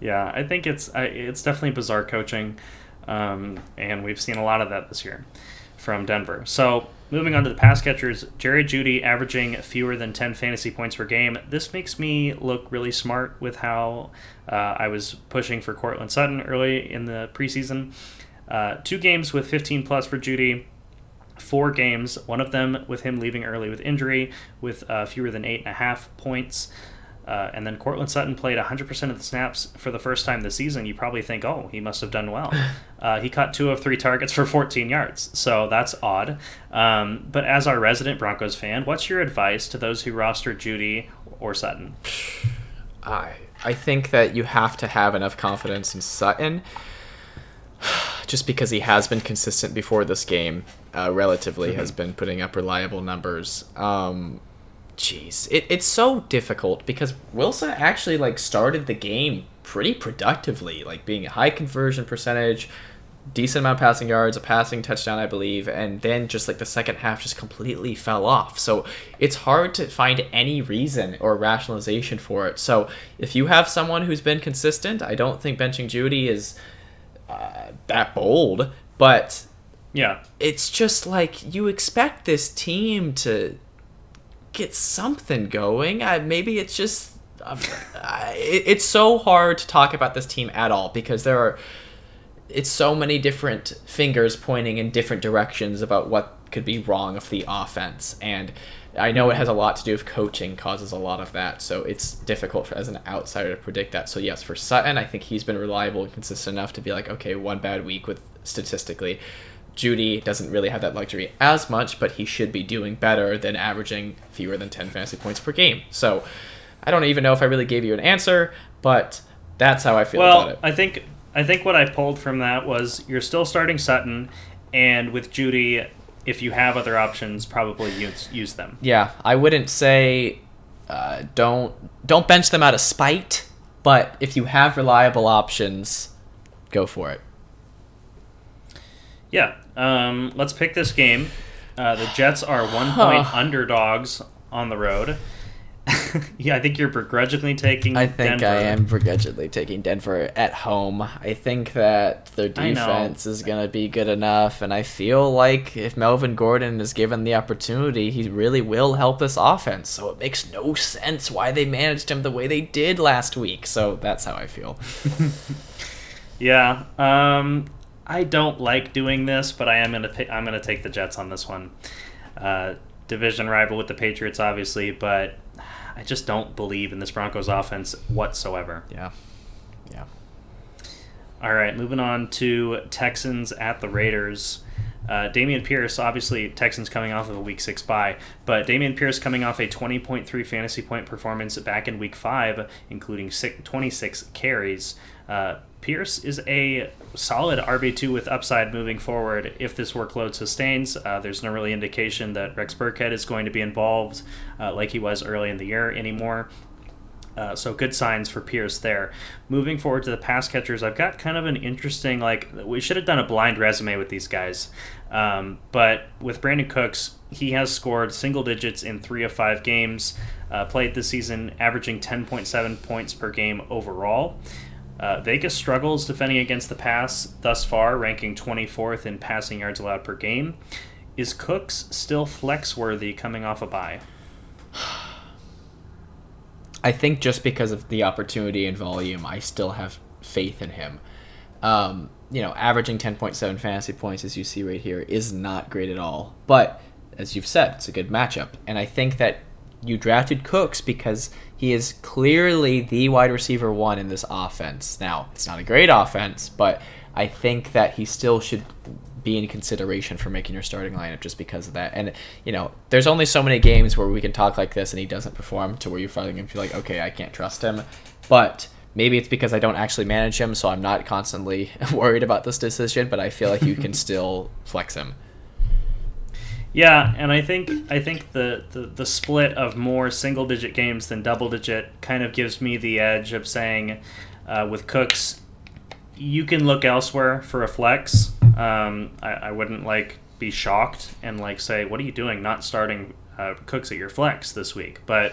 Yeah, I think it's it's definitely bizarre coaching, um, and we've seen a lot of that this year from Denver. So moving on to the pass catchers, Jerry Jeudy averaging fewer than ten fantasy points per game. This makes me look really smart with how uh, I was pushing for Courtland Sutton early in the preseason. Uh, two games with 15 plus for Jeudy, four games, one of them with him leaving early with injury, with uh, fewer than eight and a half points. Uh, and then Courtland Sutton played 100% of the snaps for the first time this season. You probably think, oh, he must have done well. <laughs> Uh, he caught two of three targets for 14 yards, so that's odd. Um, but as our resident Broncos fan, what's your advice to those who roster Jeudy or Sutton? I I think that you have to have enough confidence in Sutton, just because he has been consistent before this game. Uh, relatively, mm-hmm. has been putting up reliable numbers. Um, jeez, it, it's so difficult because Wilson actually like started the game pretty productively, like being a high conversion percentage, decent amount of passing yards, a passing touchdown, I believe, and then just like the second half just completely fell off. So it's hard to find any reason or rationalization for it. So if you have someone who's been consistent, I don't think benching Jeudy is uh, that bold, but yeah, it's just like you expect this team to get something going. I, maybe it's just um, it, it's so hard to talk about this team at all because there are it's so many different fingers pointing in different directions about what could be wrong with the offense and I know it has a lot to do with coaching causes a lot of that, so it's difficult for, as an outsider to predict that. So yes, for Sutton, I think he's been reliable and consistent enough to be like, okay, one bad week with statistically, Jeudy doesn't really have that luxury as much, but he should be doing better than averaging fewer than 10 fantasy points per game. So I don't even know if I really gave you an answer, but that's how I feel well, about it. I think I think what I pulled from that was you're still starting Sutton, and with Jeudy, if you have other options, probably use use them. Yeah, I wouldn't say uh, don't don't bench them out of spite, but if you have reliable options, go for it. Yeah, um, let's pick this game. Uh, the Jets are one point underdogs on the road. <laughs> yeah, I think you're begrudgingly taking. I think Denver. I am begrudgingly taking Denver at home. I think that their defense is going to be good enough, and I feel like if Melvin Gordon is given the opportunity, he really will help this offense. So it makes no sense why they managed him the way they did last week. So that's how I feel. <laughs> yeah, um, I don't like doing this, but I am gonna pick, I'm gonna take the Jets on this one. Uh, division rival with the Patriots, obviously, but I just don't believe in this Broncos offense whatsoever. Yeah, yeah. All right, moving on to Texans at the Raiders. Uh, Dameon Pierce, obviously, Texans coming off of a Week Six bye, but Dameon Pierce coming off a 20.3 fantasy point performance back in Week Five, including six, 26 carries. Uh, Pierce is a solid RB2 with upside moving forward if this workload sustains. Uh, there's no really indication that Rex Burkhead is going to be involved uh, like he was early in the year anymore. Uh, so good signs for Pierce there. Moving forward to the pass catchers, I've got kind of an interesting like we should have done a blind resume with these guys, um, but with Brandin Cooks, he has scored single digits in three of five games. Uh, played this season, averaging 10.7 points per game overall. Uh, Vegas struggles defending against the pass thus far, ranking 24th in passing yards allowed per game. Is Cooks still flex worthy coming off a bye? I think just because of the opportunity and volume, I still have faith in him. Um, you know, averaging 10.7 fantasy points, as you see right here, is not great at all. But as you've said, it's a good matchup. And I think that you drafted Cooks because he is clearly the wide receiver one in this offense. Now, it's not a great offense, but I think that he still should be in consideration for making your starting lineup just because of that. And you know, there's only so many games where we can talk like this and he doesn't perform to where you're finally gonna feel like, okay, I can't trust him. But maybe it's because I don't actually manage him, so I'm not constantly <laughs> worried about this decision. But I feel like you can <laughs> still flex him. Yeah, and I think I think the, the, the split of more single digit games than double digit kind of gives me the edge of saying uh, with Cooks, you can look elsewhere for a flex. Um, I, I wouldn't like be shocked and like say, what are you doing not starting uh, Cooks at your flex this week, but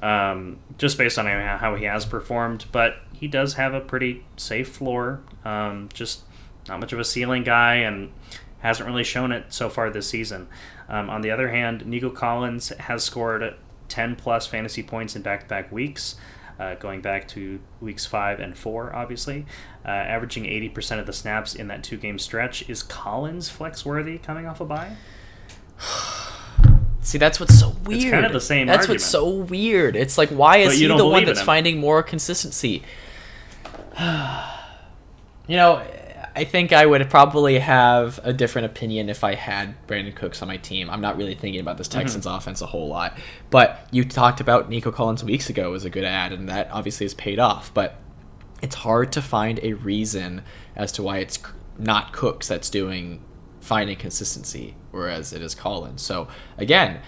um, just based on how he has performed. But he does have a pretty safe floor. Um, just not much of a ceiling guy, and hasn't really shown it so far this season. Um, on the other hand, Nico Collins has scored 10 plus fantasy points in back to back weeks. Uh, going back to weeks five and four, obviously, uh, averaging 80% of the snaps in that two game stretch. Is Collins flex worthy coming off a bye? <sighs> See, that's what's so weird. It's kind of the same. That's argument. what's so weird. It's like, why is he the one that's finding more consistency? <sighs> you know, I think I would probably have a different opinion if I had Brandin Cooks on my team. I'm not really thinking about this Texans mm-hmm. offense a whole lot. But you talked about Nico Collins weeks ago as a good ad, and that obviously has paid off. But it's hard to find a reason as to why it's not Cooks that's doing finding consistency, whereas it is Collins. So again,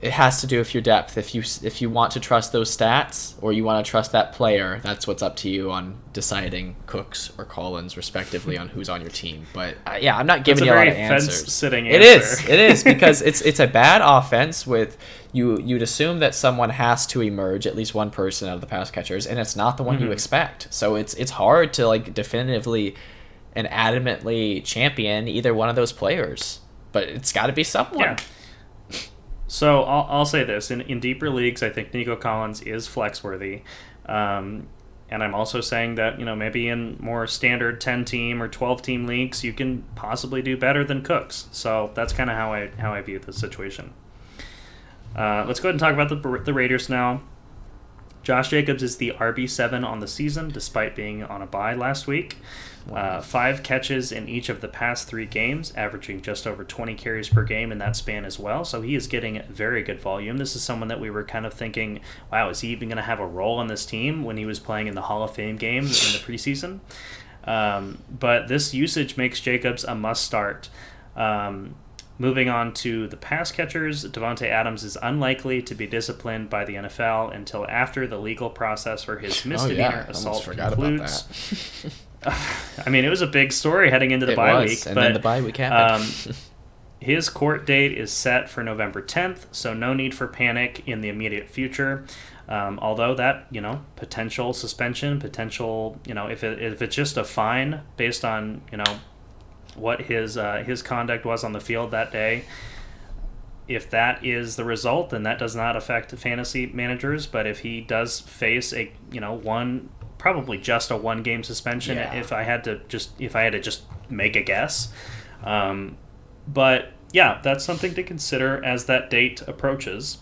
it has to do with your depth. If you if you want to trust those stats or you want to trust that player, that's what's up to you on deciding Cooks or Collins respectively on who's on your team. But uh, yeah, I'm not giving you a, lot of answers. Sitting it is, it is <laughs> because it's it's a bad offense with you. You'd assume that someone has to emerge, at least one person out of the pass catchers, and it's not the one mm-hmm. you expect. So it's it's hard to like definitively and adamantly champion either one of those players. But it's got to be someone. Yeah. So I'll, I'll say this: in, in deeper leagues, I think Nico Collins is flex worthy, um, and I'm also saying that you know maybe in more standard ten team or twelve team leagues, you can possibly do better than Cooks. So that's kind of how I how I view the situation. Uh, let's go ahead and talk about the the Raiders now. Josh Jacobs is the RB seven on the season, despite being on a bye last week. Uh, five catches in each of the past three games, averaging just over 20 carries per game in that span as well. So he is getting very good volume. This is someone that we were kind of thinking, wow, is he even going to have a role on this team when he was playing in the Hall of Fame game in the preseason? Um, but this usage makes Jacobs a must start. Um, moving on to the pass catchers, Davante Adams is unlikely to be disciplined by the NFL until after the legal process for his misdemeanor <laughs> oh, yeah. assault concludes. <laughs> I mean, it was a big story heading into the it bye was, week, and but then the bye week happened. Um, his court date is set for November 10th, so no need for panic in the immediate future. Um, although that you know potential suspension, potential you know if it, if it's just a fine based on you know what his uh, his conduct was on the field that day. If that is the result, then that does not affect fantasy managers. But if he does face a you know one probably just a one game suspension yeah. if I had to just if I had to just make a guess. Um, but yeah, that's something to consider as that date approaches.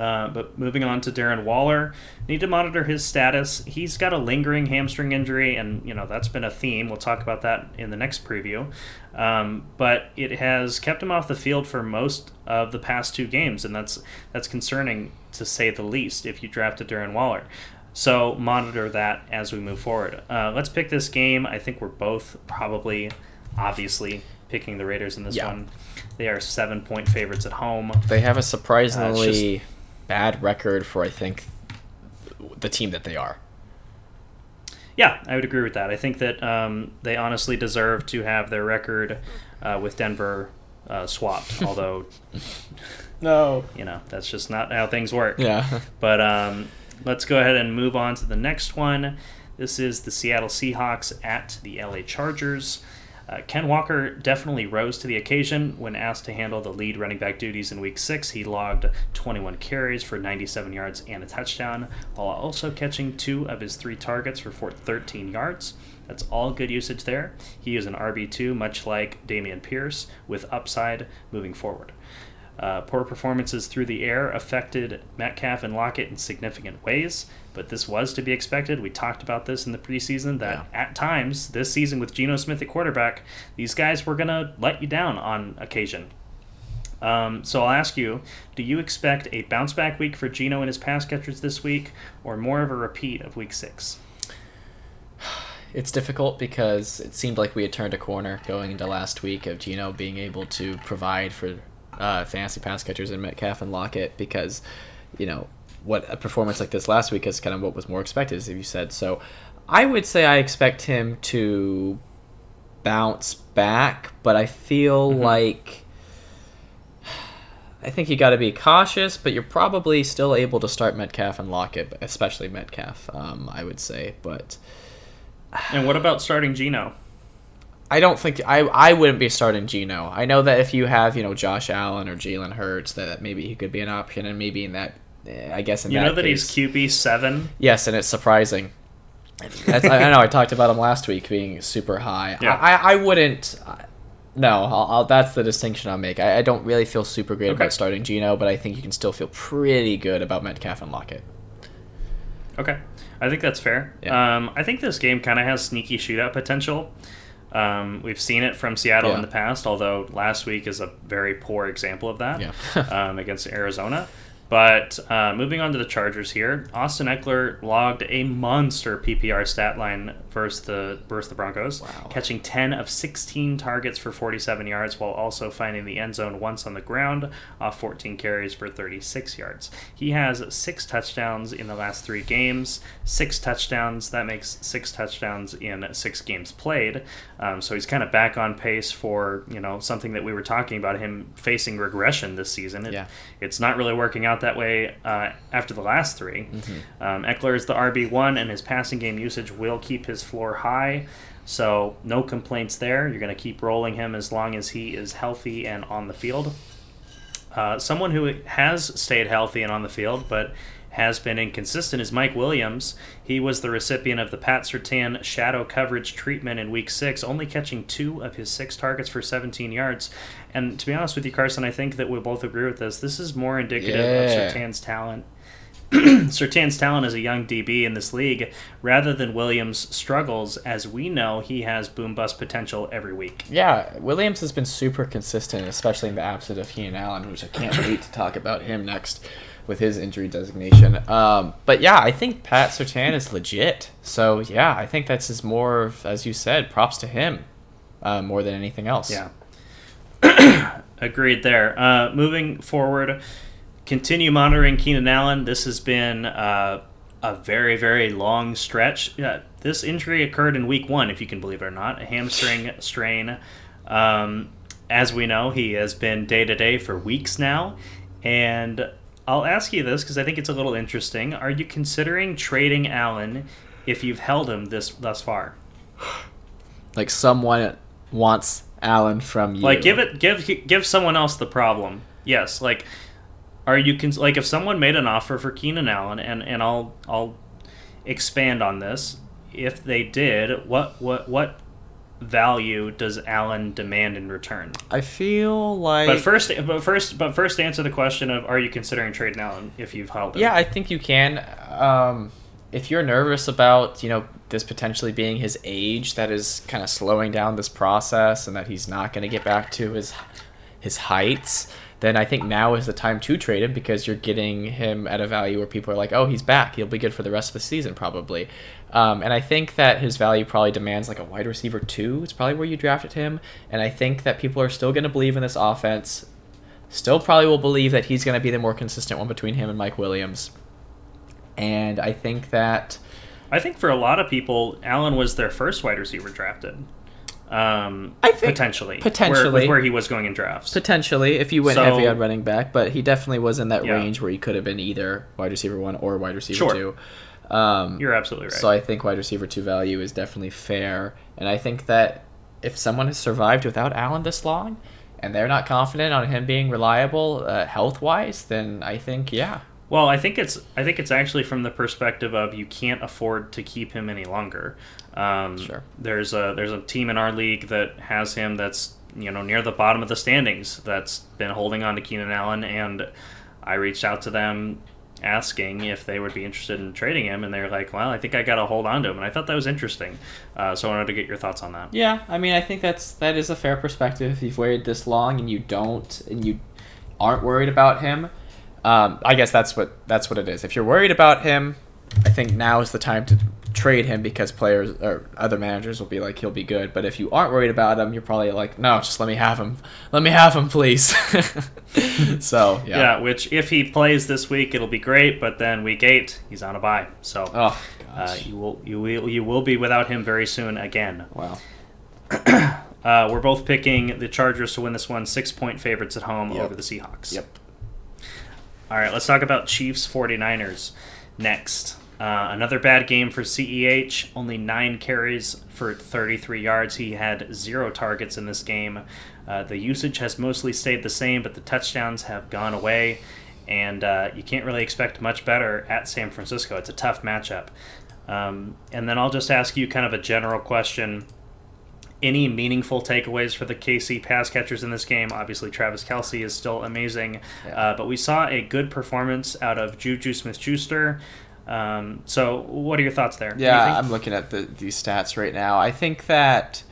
Uh, but moving on to Darren Waller, need to monitor his status. He's got a lingering hamstring injury, and you know that's been a theme. We'll talk about that in the next preview. Um, but it has kept him off the field for most of the past two games, and that's that's concerning to say the least. If you drafted Darren Waller, so monitor that as we move forward. Uh, let's pick this game. I think we're both probably, obviously, picking the Raiders in this yeah. one. They are seven point favorites at home. They have a surprisingly uh, bad record for, I think, the team that they are. Yeah, I would agree with that. I think that um, they honestly deserve to have their record uh, with Denver uh, swapped, <laughs> although. no. You know, that's just not how things work. Yeah. But um, let's go ahead and move on to the next one. This is the Seattle Seahawks at the LA Chargers. Uh, Ken Walker definitely rose to the occasion when asked to handle the lead running back duties in week six. He logged 21 carries for 97 yards and a touchdown, while also catching two of his three targets for 13 yards. That's all good usage there. He is an RB2, much like Dameon Pierce, with upside moving forward. Uh, poor performances through the air affected Metcalf and Lockett in significant ways, but this was to be expected. We talked about this in the preseason that yeah. at times this season with Geno Smith at quarterback, these guys were going to let you down on occasion. Um, so I'll ask you: Do you expect a bounce back week for Geno and his pass catchers this week, or more of a repeat of Week Six? It's difficult because it seemed like we had turned a corner going into last week of Geno being able to provide for uh, fantasy pass catchers in Metcalf and Lockett because, you know, what a performance like this last week is kind of what was more expected, as you said. So I would say I expect him to bounce back, but I feel mm-hmm. like I think you got to be cautious, but you're probably still able to start Metcalf and Lockett, especially Metcalf. Um, I would say, but And what about starting Geno? I don't think I I wouldn't be starting Geno. I know that if you have you know Josh Allen or Jalen Hurts, that maybe he could be an option, and maybe in that, I guess in that. You that know that case, he's QB seven. yes, and it's surprising. That's, I, I know I talked about him last week being super high. Yeah. I, I wouldn't. No, I'll, I'll, that's the distinction I'll make. I, I don't really feel super great Okay. about starting Geno, but I think you can still feel pretty good about Metcalf and Lockett. Okay, I think that's fair. Yeah. Um, I think this game kind of has sneaky shootout potential. Um, we've seen it from Seattle in the past, although last week is a very poor example of that Yeah. <laughs> um, against Arizona. But uh, moving on to the Chargers here, Austin Ekeler logged a monster PPR stat line versus the versus the Broncos, Wow. catching 10 of 16 targets for 47 yards, while also finding the end zone once on the ground off 14 carries for 36 yards. He has six touchdowns in the last three games, six touchdowns. That makes six touchdowns in six games played. Um, so he's kind of back on pace for you know something that we were talking about him facing regression this season. It- Yeah. it's not really working out that way uh, after the last 3 Um, Ekeler is the RB one, and his passing game usage will keep his floor high. So no complaints there. You're going to keep rolling him as long as he is healthy and on the field. Uh, someone who has stayed healthy and on the field, but has been inconsistent is Mike Williams. He was the recipient of the Pat Surtain shadow coverage treatment in Week Six, only catching two of his six targets for 17 yards. And to be honest with you, Carson, I think that we'll both agree with this. This is more indicative Yeah. of Surtain's talent. <clears throat> Surtain's talent as a young DB in this league, rather than Williams' struggles, as we know he has boom bust potential every week. Yeah, Williams has been super consistent, especially in the absence of Keenan Allen, which I can't wait to talk about him next with his injury designation. Um, but yeah, I think Pat Surtain is legit. So yeah, I think that's just more, of, as you said, props to him uh, more than anything else. Yeah. <clears throat> Agreed there. Uh, moving forward, continue monitoring Keenan Allen. This has been uh, a very, very long stretch. Yeah, this injury occurred in week one, if you can believe it or not, a hamstring <laughs> strain. Um, as we know, he has been day to day for weeks now. And I'll ask you this because I think it's a little interesting. Are you considering trading Allen if you've held him this thus far? Like someone wants Allen from you. Like give it give give someone else the problem. Yes, like are you cons- like if someone made an offer for Keenan Allen and and I'll I'll expand on this. If they did, what what what value does Allen demand in return? I feel like. But first but first but first answer the question of are you considering trading Allen if you've held him? Yeah, I think you can. Um, if you're nervous about, you know, this potentially being his age that is kind of slowing down this process and that he's not going to get back to his his heights, then I think now is the time to trade him because you're getting him at a value where people are like, oh, he's back. He'll be good for the rest of the season, probably. Um, and I think that his value probably demands like a wide receiver two. It's probably where you drafted him. And I think that people are still going to believe in this offense. Still probably will believe that he's going to be the more consistent one between him and Mike Williams. And I think that I think for a lot of people, Allen was their first wide receiver drafted. Um, I think- potentially, potentially. where, where he was going in drafts. potentially, if you went So- heavy on running back, but he definitely was in that Yeah. range where he could have been either wide receiver one or wide receiver Sure. two. Um, You're absolutely right. So I think wide receiver two value is definitely fair, and I think that if someone has survived without Allen this long, and they're not confident on him being reliable uh, health wise, then I think yeah, Well, I think it's I think it's actually from the perspective of you can't afford to keep him any longer. Um, Sure. There's a there's a team in our league that has him that's you know near the bottom of the standings that's been holding on to Keenan Allen, and I reached out to them asking if they would be interested in trading him, and they're like, "Well, I think I got to hold on to him," and I thought that was interesting. Uh, so I wanted to get your thoughts on that. Yeah, I mean, I think that's that is a fair perspective. If you've waited this long and you don't and you aren't worried about him, um, I guess that's what that's what it is. If you're worried about him, I think now is the time to trade him because players or other managers will be like he'll be good. But if you aren't worried about him, you're probably like, no, just let me have him. Let me have him, please. <laughs> so yeah. Yeah. which if he plays this week, it'll be great, but then week eight, he's on a bye, so. Oh Uh, you will you will you will be without him very soon again. wow. <clears throat> Uh, we're both picking the Chargers to win this one, six point favorites at home Yep. over the Seahawks. Yep. All right, let's talk about Chiefs 49ers next. Uh, another bad game for CEH, only nine carries for 33 yards. He had zero targets in this game. Uh, the usage has mostly stayed the same, but the touchdowns have gone away, and uh, you can't really expect much better at San Francisco. It's a tough matchup. Um, and then I'll just ask you kind of a general question. Any meaningful takeaways for the KC pass catchers in this game? Obviously, Travis Kelce is still amazing, uh, but we saw a good performance out of Juju Smith Schuster. Um, so, what are your thoughts there? Yeah, I'm looking at the, these stats right now. I think that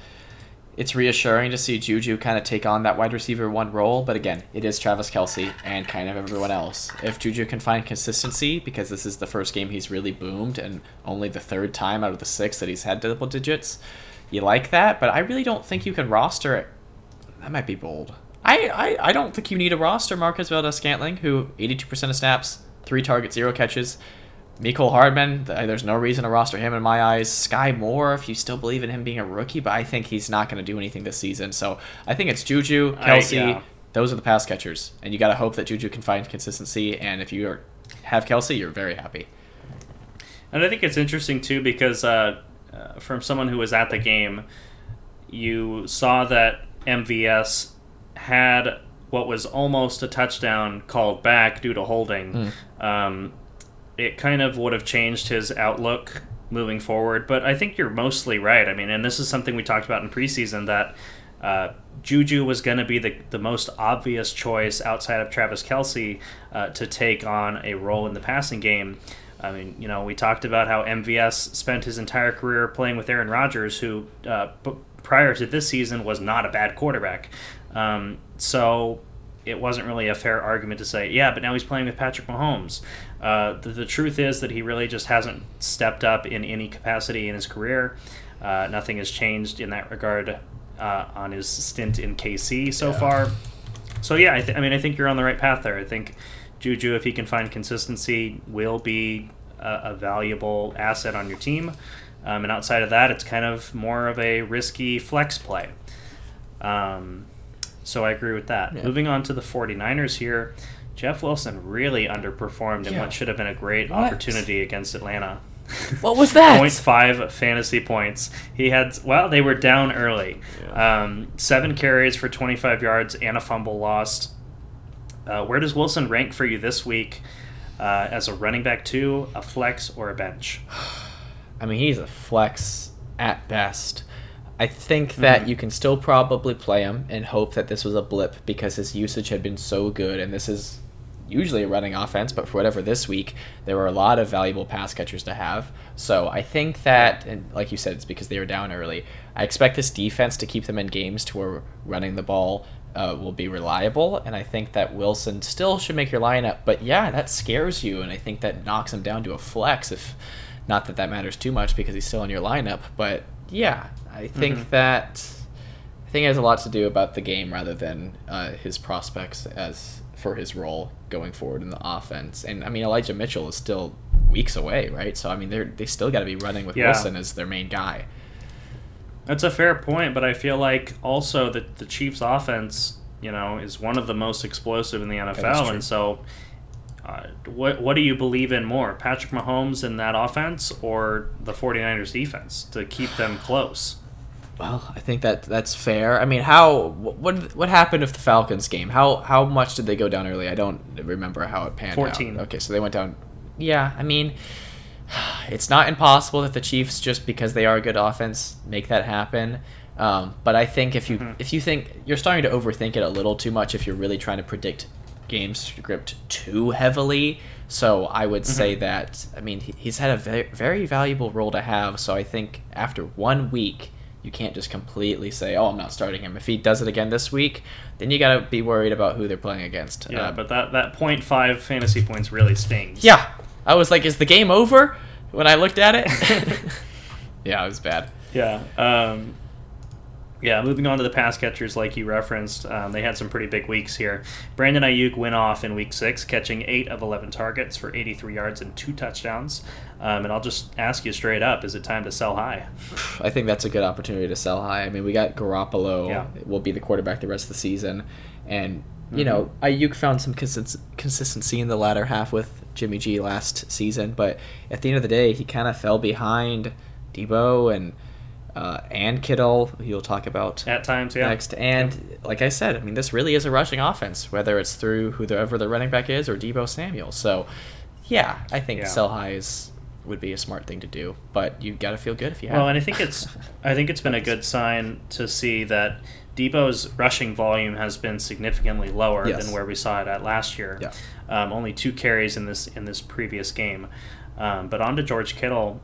it's reassuring to see Juju kind of take on that wide receiver one role, but again, it is Travis Kelce and kind of everyone else. If Juju can find consistency, because this is the first game he's really boomed and only the third time out of the six that he's had double digits, you like that, but I really don't think you can roster it. That might be bold. I, I, I don't think you need a roster Marquez Valdes Scantling, who 82% of snaps, three targets, zero catches. Mecole Hardman, there's no reason to roster him in my eyes. Sky Moore, if you still believe in him being a rookie, but I think he's not going to do anything this season. So I think it's Juju, I- Kelce. yeah. Those are the pass catchers, and you got to hope that Juju can find consistency. And if you are, have Kelce, you're very happy. And I think it's interesting too because uh, uh, from someone who was at the game, you saw that MVS had what was almost a touchdown called back due to holding. Um, it kind of would have changed his outlook moving forward. But I think you're mostly right. I mean, and this is something we talked about in preseason that uh, Juju was going to be the, the most obvious choice outside of Travis Kelce uh, to take on a role in the passing game. I mean, you know, we talked about how MVS spent his entire career playing with Aaron Rodgers, who uh, prior to this season was not a bad quarterback. Um, so it wasn't really a fair argument to say, yeah, but now he's playing with Patrick Mahomes. Uh, the, the truth is that he really just hasn't stepped up in any capacity in his career. Uh, nothing has changed in that regard uh, on his stint in KC so Yeah. far. So yeah, I, th- I mean, I think you're on the right path there. I think Juju, if he can find consistency, will be a, a valuable asset on your team. Um, and outside of that, it's kind of more of a risky flex play. Um, so I agree with that. Yeah. Moving on to the 49ers here, Jeff Wilson really underperformed in what should have been a great What? opportunity against Atlanta. What was that? <laughs> 0.5 fantasy points. He had, well, they were down early. Yeah. Um, seven carries for 25 yards and a fumble lost. Uh, where does Wilson rank for you this week uh, as a running back two, a flex, or a bench? <sighs> I mean, he's a flex at best. I think that Mhm. you can still probably play him and hope that this was a blip because his usage had been so good, and this is usually a running offense, but for whatever this week, there were a lot of valuable pass catchers to have. So I think that, and like you said, it's because they were down early. I expect this defense to keep them in games to where running the ball uh, will be reliable, and I think that Wilson still should make your lineup. But yeah, that scares you, and I think that knocks him down to a flex. If not that that matters too much because he's still in your lineup, but yeah, I think Mhm. that I think it has a lot to do about the game rather than uh, his prospects as for his role going forward in the offense. And I mean, Elijah Mitchell is still weeks away, right? So I mean, they are they still got to be running with Yeah. Wilson as their main guy. That's a fair point, but I feel like also that the Chiefs' offense, you know, is one of the most explosive in the NFL, and so. Uh, what what do you believe in more, Patrick Mahomes in that offense or the 49ers defense to keep them close? Well, I think that that's fair. I mean, how what what happened with the Falcons game? How how much did they go down early? I don't remember how it panned 14. out. Okay, so they went down. Yeah, I mean, <sighs> it's not impossible that the Chiefs, just because they are a good offense, make that happen. Um, but I think if you Mhm. if you think you're starting to overthink it a little too much, if you're really trying to predict game script too heavily. So I would say that I mean he, he's had a very very valuable role to have. So I think after one week you can't just completely say, "Oh, I'm not starting him." If he does it again this week, then you got to be worried about who they're playing against. Yeah, Uh, but that that 0.5 fantasy points really stings. yeah, I was like, "Is the game over?" When I looked at it. <laughs> <laughs> yeah, it was bad. Yeah. Um, yeah, moving on to the pass catchers, like you referenced, um, they had some pretty big weeks here. Brandon Aiyuk went off in week six, catching 8 of 11 targets for 83 yards and two touchdowns. Um, and I'll just ask you straight up is it time to sell high? <sighs> I think that's a good opportunity to sell high. I mean, we got Garoppolo Yeah. will be the quarterback the rest of the season, and you know, Ayuk found some consist- consistency in the latter half with Jimmy G last season, but at the end of the day, he kind of fell behind Deebo and uh, and Kittle. You'll talk about At times, yeah. next. And like I said, I mean, this really is a rushing offense, whether it's through whoever the running back is or Deebo Samuel. So, yeah, I think Yeah. sell highs would be a smart thing to do, but you got to feel good if you have. Well, and I think it's I think it's been a good sign to see that Deebo's rushing volume has been significantly lower Yes. than where we saw it at last year. Yeah. Um, only two carries in this in this previous game. Um, but on to George Kittle.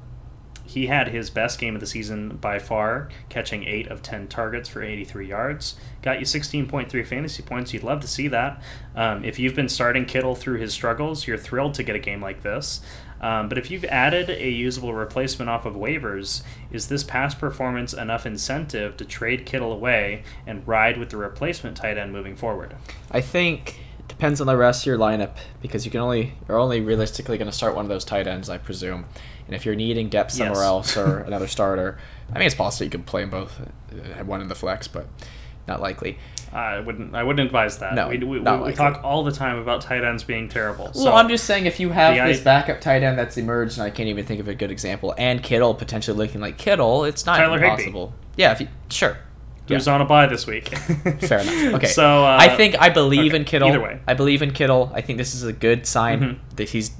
He had his best game of the season by far, catching 8 of 10 targets for 83 yards. Got you 16.3 fantasy points. You'd love to see that. Um, if you've been starting Kittle through his struggles, you're thrilled to get a game like this. Um, but if you've added a usable replacement off of waivers, is this past performance enough incentive to trade Kittle away and ride with the replacement tight end moving forward? I think it depends on the rest of your lineup because you can only you're only realistically going to start one of those tight ends, I presume. And if you're needing depth somewhere Yes. else or <laughs> another starter, I mean it's possible you could play them both, uh, have one in the flex, but not likely. I wouldn't. I wouldn't advise that. No, we, we, we, we talk all the time about tight ends being terrible. Well, so I'm just saying if you have this i- backup tight end that's emerged, and I can't even think of a good example, and Kittle potentially looking like Kittle, it's not Tyler impossible. Yeah, if you, sure. who's on a bye this week? <laughs> Fair enough. Okay. <laughs> So uh, I think I believe okay, in Kittle. Either way, I believe in Kittle. I think this is a good sign Mhm. that he's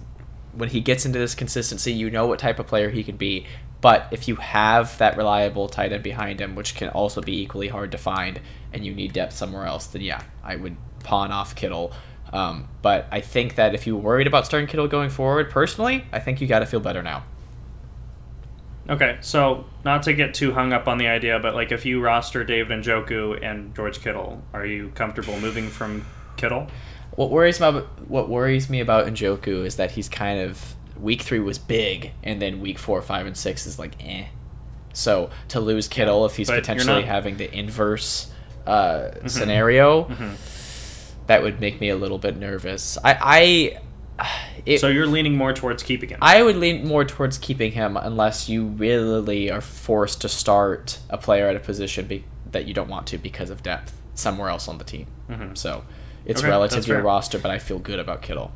when he gets into this consistency, you know what type of player he can be. But if you have that reliable tight end behind him, which can also be equally hard to find, and you need depth somewhere else, then yeah, I would pawn off Kittle. Um, but I think that if you're worried about starting Kittle going forward, personally, I think you got to feel better now. Okay, so not to get too hung up on the idea, but like if you roster David Njoku and George Kittle, are you comfortable moving from Kittle? What worries me about what worries me about Njoku is that he's kind of week three was big, and then week four, five, and six is like eh. So to lose Kittle if he's But potentially not- having the inverse uh, scenario, Mhm. that would make me a little bit nervous. I I <sighs> it, So you're leaning more towards keeping him. I would lean more towards keeping him unless you really are forced to start a player at a position be, that you don't want to because of depth somewhere else on the team. Mhm. So it's Okay, relative to your fair. roster, but I feel good about Kittle.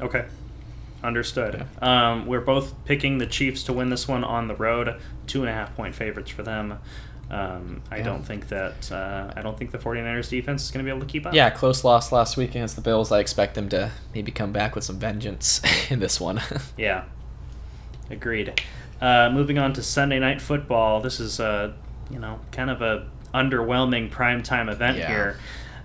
Okay. Understood. Um, we're both picking the Chiefs to win this one on the road. Two and a half point favorites for them. Um, I Yeah. don't think that uh, I don't think the 49ers defense is going to be able to keep up. Yeah, close loss last week against the Bills. I expect them to maybe come back with some vengeance <laughs> in this one. <laughs> Yeah. Agreed. Uh, moving on to Sunday night football. This is uh, you know kind of a underwhelming primetime event Yeah. here.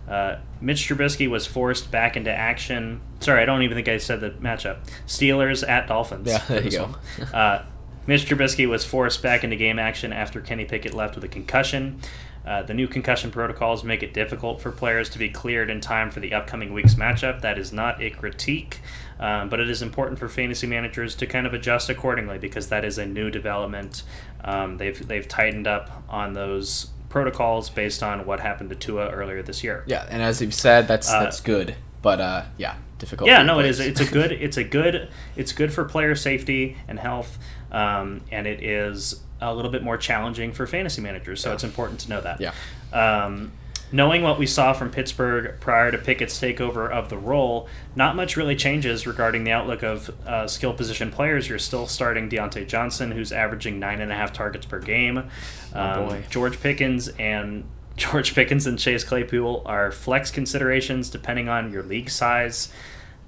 Uh, Mitch Trubisky was forced back into action. Sorry, I don't even think I said the matchup. Steelers at Dolphins. Yeah, there you go. Uh, Mitch Trubisky was forced back into game action after Kenny Pickett left with a concussion. Uh, the new concussion protocols make it difficult for players to be cleared in time for the upcoming week's matchup. That is not a critique, um, but it is important for fantasy managers to kind of adjust accordingly because that is a new development. Um, they've they've tightened up on those protocols based on what happened to Tua earlier this year. yeah, and as you've said, that's Uh, that's good. But uh, yeah, difficult. Yeah, no, it is. It's a <laughs> good. It's a good. It's good for player safety and health, um, and it is a little bit more challenging for fantasy managers. So Yeah. it's important to know that. Yeah. Um, knowing what we saw from Pittsburgh prior to Pickett's takeover of the role, not much really changes regarding the outlook of uh, skill position players. You're still starting Diontae Johnson, who's averaging nine and a half targets per game. Um, boy. George Pickens and <laughs> George Pickens and Chase Claypool are flex considerations depending on your league size.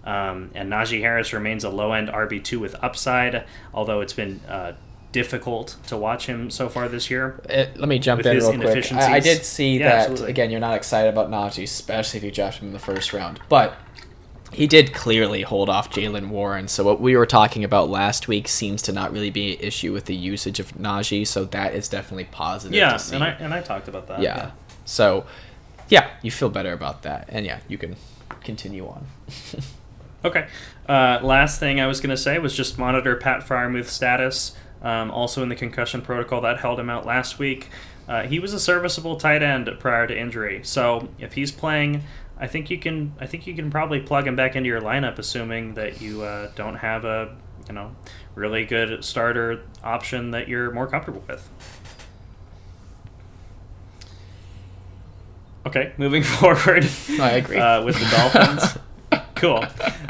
Um, and Najee Harris remains a low end RB2 with upside, although it's been uh, difficult to watch him so far this year. Uh, let me jump in real quick. I, I did see Yeah, that absolutely. again. You're not excited about Najee, especially if you drafted him in the first round, but he did clearly hold off Jaylen Warren. So what we were talking about last week seems to not really be an issue with the usage of Najee. So that is definitely positive. Yeah, to see. and I and I talked about that. yeah. So yeah, you feel better about that, and yeah, you can continue on. <laughs> Okay. Uh, last thing I was going to say was just monitor Pat Freiermuth's status. Um, also in the concussion protocol that held him out last week. Uh, he was a serviceable tight end prior to injury, so if he's playing, I think you can. I think you can probably plug him back into your lineup, assuming that you uh, don't have a you know really good starter option that you're more comfortable with. Okay, moving <laughs> forward. I agree. Uh, with the Dolphins. <laughs> cool.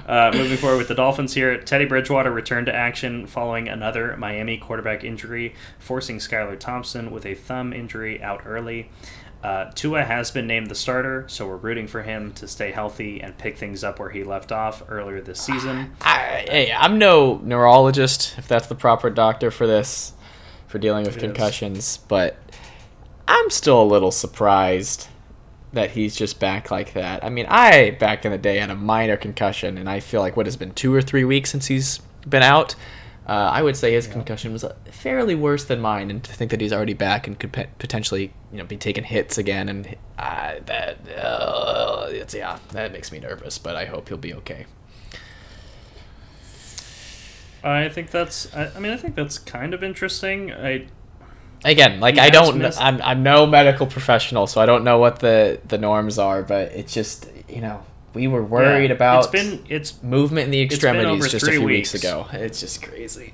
Uh, moving forward with the Dolphins here, Teddy Bridgewater returned to action following another Miami quarterback injury, forcing Skylar Thompson with a thumb injury out early. Uh, Tua has been named the starter, so we're rooting for him to stay healthy and pick things up where he left off earlier this season. I, hey, I'm no neurologist, if that's the proper doctor for this, for dealing with It is. concussions, but I'm still a little surprised that he's just back like that. I mean, I back in the day had a minor concussion, and I feel like what has been two or three weeks since he's been out. Uh, I would say his concussion was uh, fairly worse than mine, and to think that he's already back and could potentially, you know, be taking hits again, and uh, that, uh, it's, yeah, that makes me nervous. But I hope he'll be okay. I think that's. I, I mean, I think that's kind of interesting. I again like i don't I'm, I'm no medical professional so i don't know what the the norms are but it's just you know we were worried yeah, about It's been. It's movement in the extremities just a few weeks. weeks. ago it's just crazy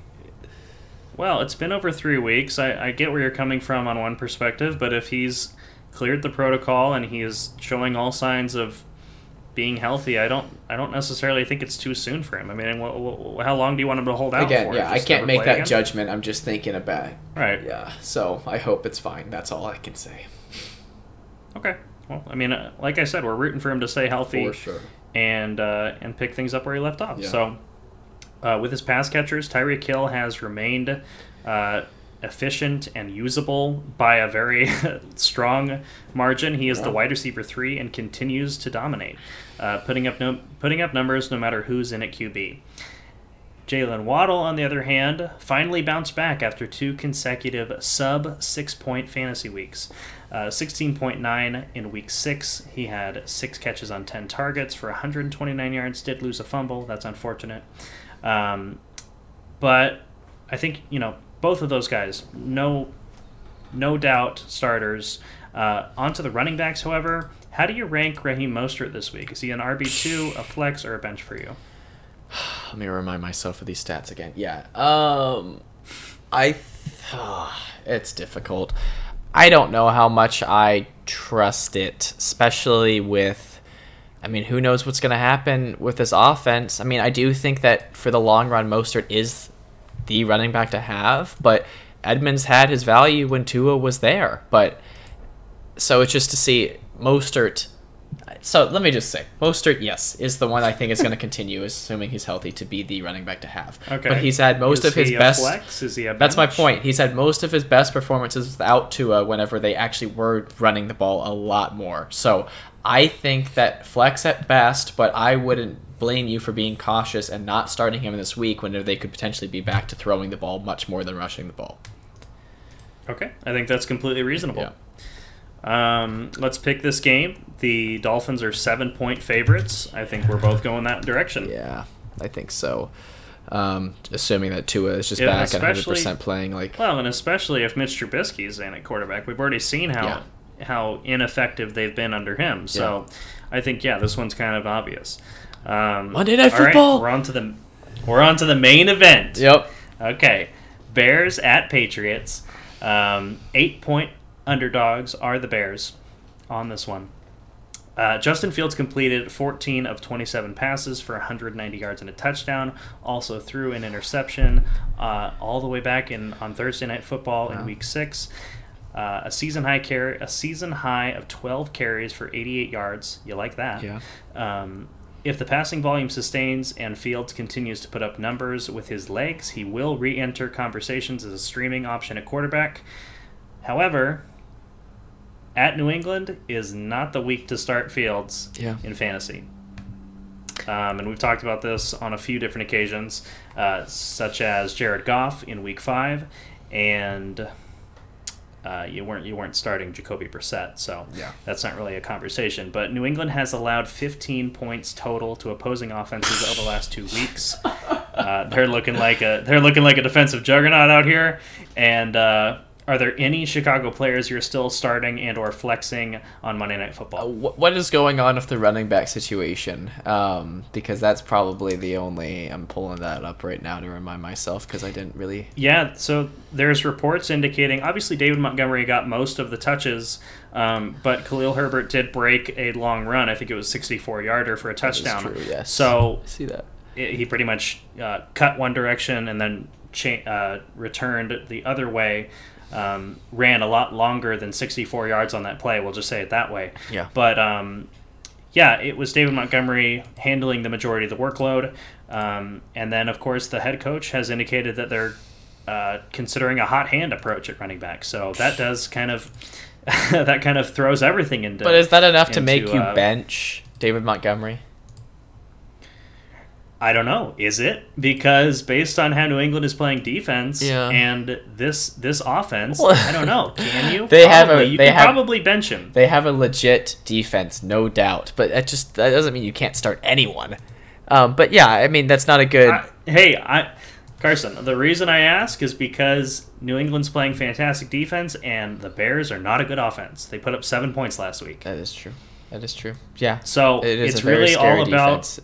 Well, it's been over three weeks. I, I get where you're coming from on one perspective, but if he's cleared the protocol and he is showing all signs of being healthy, I don't I don't necessarily think it's too soon for him. I mean, how long do you want him to hold out again for? yeah i can't make that again? judgment i'm just thinking about Right. yeah so i hope it's fine that's all i can say Okay. Well, I mean, uh, like I said, we're rooting for him to stay healthy. for sure and uh, and pick things up where he left off. Yeah. So, uh, with his pass catchers, Tyreek Hill has remained uh, efficient and usable by a very <laughs> strong margin. He is the wide receiver three and continues to dominate, uh, putting up no, putting up numbers no matter who's in at QB. Jaylen Waddle, on the other hand, finally bounced back after two consecutive sub six point fantasy weeks. Uh, 16.9 in week six. He had six catches on 10 targets for 129 yards, did lose a fumble. That's unfortunate. Um, but I think, you know, both of those guys, no, no doubt starters. Uh, on to the running backs, however. How do you rank Raheem Mostert this week? Is he an RB2, a flex, or a bench for you? let me remind myself of these stats again yeah um i it's difficult i don't know how much i trust it especially with i mean who knows what's going to happen with this offense i mean i do think that for the long run mostert is the running back to have but edmonds had his value when tua was there but so it's just to see Mostert. So let me just say, Mostert, yes, is the one I think is going <laughs> to continue, assuming he's healthy, to be the running back to have. Okay. But he's had most Is of his best. flex? Is he a That's my point. He's had most of his best performances without Tua whenever they actually were running the ball a lot more. So I think that flex at best, but I wouldn't blame you for being cautious and not starting him this week when they could potentially be back to throwing the ball much more than rushing the ball. Okay, I think that's completely reasonable. Yeah. Um, let's pick this game. The Dolphins are seven point favorites. I think we're both going that direction. <laughs> Yeah, I think so. Um, assuming that Tua is just Yeah, back and especially- 100% playing, like Well, and especially if Mitch Trubisky is in at quarterback, we've already seen how how ineffective they've been under him. So, I think yeah, this one's kind of obvious. Um, Monday Night all right, Football! we're on to the we're on to the main event. Yep. Okay, Bears at Patriots. Um, eight point underdogs are the Bears on this one. Uh, Justin Fields completed 14 of 27 passes for 190 yards and a touchdown. Also threw an interception uh, all the way back in on Thursday Night Football in Week Six. Uh, a season high carry, a season high of 12 carries for 88 yards. You like that? Yeah. Um, if the passing volume sustains and Fields continues to put up numbers with his legs, he will re enter conversations as a streaming option at quarterback. However, at New England is not the week to start Fields Yeah. in fantasy. Um, and we've talked about this on a few different occasions, uh, such as Jared Goff in Week Five, and uh, you weren't you weren't starting Jacoby Brissett, so Yeah. that's not really a conversation. But New England has allowed 15 points total to opposing offenses over the last two weeks. <laughs> Uh, they're looking like a they're looking like a defensive juggernaut out here, and uh, are there any Chicago players you're still starting and or flexing on Monday Night Uh, Football? wh- what is going on with the running back situation? Um, because that's probably the only. I'm pulling that up right now to remind myself because I didn't really. Yeah, so there's reports indicating obviously David Montgomery got most of the touches, um, but Khalil Herbert did break a long run. I think it was 64 yarder for a touchdown. true, yes. So I see that. it, he pretty much uh, cut one direction and then cha- uh, returned the other way. Um, ran a lot longer than 64 yards on that play. We'll just say it that way. Yeah. But um, yeah, it was David Montgomery handling the majority of the workload. Um, and then, of course, the head coach has indicated that they're uh, considering a hot hand approach at running back. So that does kind of <laughs> that kind of throws everything into. But is that enough to make you uh, bench David Montgomery? I don't know. Is it because based on how New England is playing defense Yeah. and this this offense, Well- I don't know. <laughs> Can you? They have a- You they have- probably bench him. They have a legit defense, no doubt. But that just that doesn't mean you can't start anyone. Um, but yeah, I mean that's not a good. I, hey, I Carson. The reason I ask is because New England's playing fantastic defense and the Bears are not a good offense. They put up seven points last week. that is true. That is true. Yeah, So it is it's really all about defense.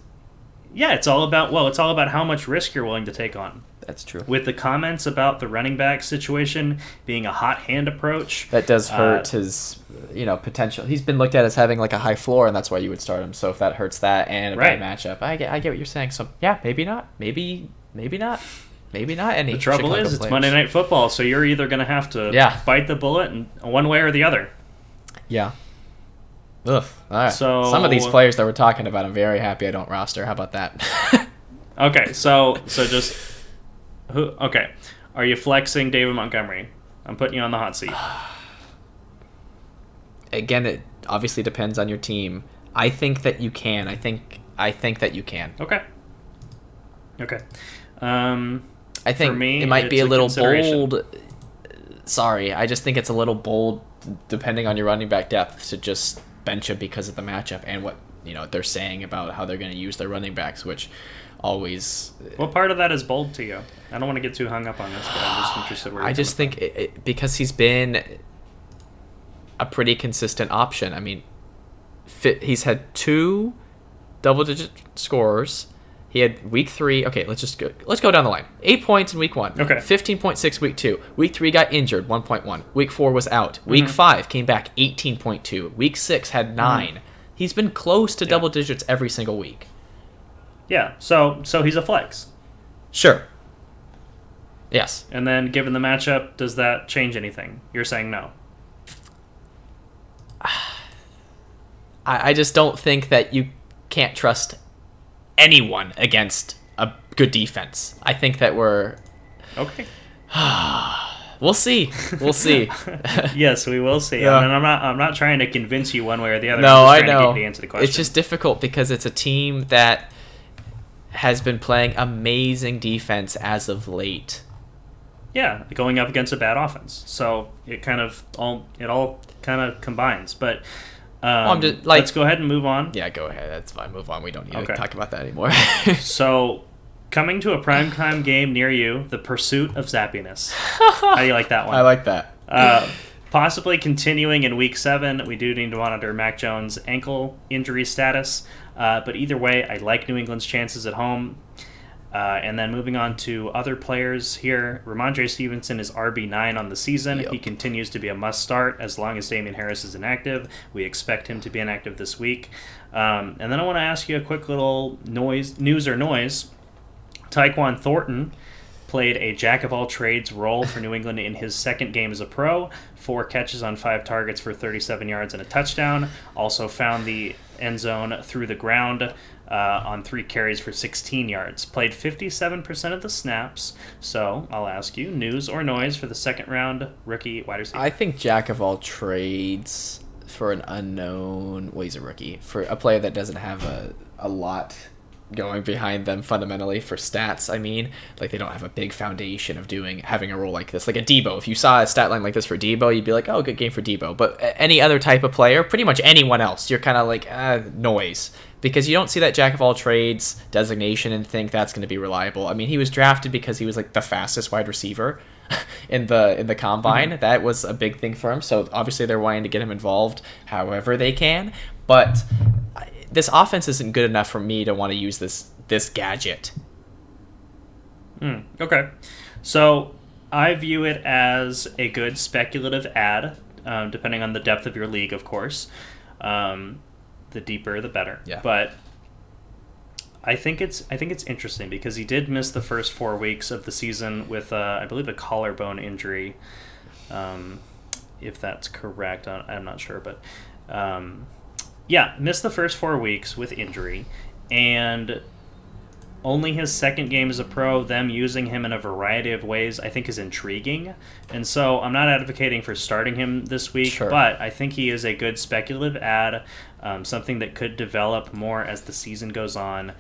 Yeah, it's all about well, it's all about how much risk you're willing to take on. That's true. With the comments about the running back situation being a hot hand approach, That does hurt Uh, his, you know, potential. He's been looked at as having like a high floor, and that's why you would start him. So if that hurts that and a Right. bad matchup, I get, I get what you're saying. So yeah, maybe not, maybe, maybe not, maybe not any. The trouble Chicago is, it's. Monday Night Football, so you're either going to have to Yeah. bite the bullet in one way or the other. Yeah. Ugh. All right. So- some of these players that we're talking about, I'm very happy I don't roster. How about that? <laughs> Okay, so so just who? Okay, are you flexing David Montgomery? I'm putting you on the hot seat. <sighs> Again, it obviously depends on your team. I think that you can. I think I think that you can. Okay. Okay. Um, I think me, it might be a a little bold. Sorry, I just think it's a little bold, depending on your running back depth, to just bench him because of the matchup and what you know they're saying about how they're going to use their running backs, which always. Uh, what part of that is bold to you? I don't want to get too hung up on this, but I'm just interested where <sighs> I just think it, it, because he's been a pretty consistent option. I mean, fit, he's had two double-digit scorers. He had week three. Okay, let's just go. Let's go down the line. Eight points in week one. Okay. Fifteen point six week two. Week three got injured. One point one. Week four was out. Mm-hmm. Week five came back. Eighteen point two. Week six had 9 He's been close to double digits every single week. Yeah, so so he's a flex. Sure. Yes. And then, given the matchup, does that change anything? You're saying no. <sighs> I, I just don't think that you can't trust anyone against a good defense. I think that we're Okay. <sighs> we'll see. We'll see. <laughs> yes, we will see. Yeah. And I'm not. I'm not trying to convince you one way or the other. no, I I'm just trying to know. to answer the question. It's just difficult because it's a team that has been playing amazing defense as of late. yeah, going up against a bad offense. So it kind of all it all kind of combines. But um, I'm just, like- let's go ahead and move on. Yeah, go ahead. That's fine. Move on. We don't need Okay. to talk about that anymore. <laughs> So <laughs> coming to a primetime game near you, the pursuit of zappiness. <laughs> How do you like that one? I like that. Uh, possibly continuing in week seven. We do need to monitor Mac Jones' ankle injury status. Uh, but either way, I like New England's chances at home. Uh, and then moving on to other players here, Rhamondre Stevenson is RB9 on the season. Yep. He continues to be a must start as long as Damien Harris is inactive. We expect him to be inactive this week. Um, and then I want to ask you a quick little noise, news or noise. Tyquan Thornton played a jack of all trades role for New <laughs> England in his second game as a pro. Four catches on five targets for 37 yards and a touchdown. Also found the end zone through the ground uh, on three carries for 16 yards. Played 57% of the snaps. So I'll ask you, news or noise for the second round rookie wide receiver? I think jack of all trades for an unknown. Well, he's a rookie for a player that doesn't have a a lot going behind them fundamentally for stats. I mean, like they don't have a big foundation of doing having a role like this. Like a Deebo, if you saw a stat line like this for Deebo, you'd be like, oh, good game for Deebo. But any other type of player, pretty much anyone else, you're kind of like uh, noise because you don't see that jack of all trades designation and think that's going to be reliable. I mean, he was drafted because he was like the fastest wide receiver. <laughs> in the in the combine. Mm-hmm. That was a big thing for him. So obviously they're wanting to get him involved however they can. But this offense isn't good enough for me to want to use this this gadget. Mm, okay, so I view it as a good speculative add, um, depending on the depth of your league, of course. Um, the deeper, the better. Yeah. But I think it's I think it's interesting because he did miss the first four weeks of the season with uh, I believe a collarbone injury, um, if that's correct. I'm not sure, but um, yeah, missed the first four weeks with injury, and only his second game as a pro, them using him in a variety of ways, I think is intriguing. And so I'm not advocating for starting him this week, sure. but I think he is a good speculative add, um, something that could develop more as the season goes on.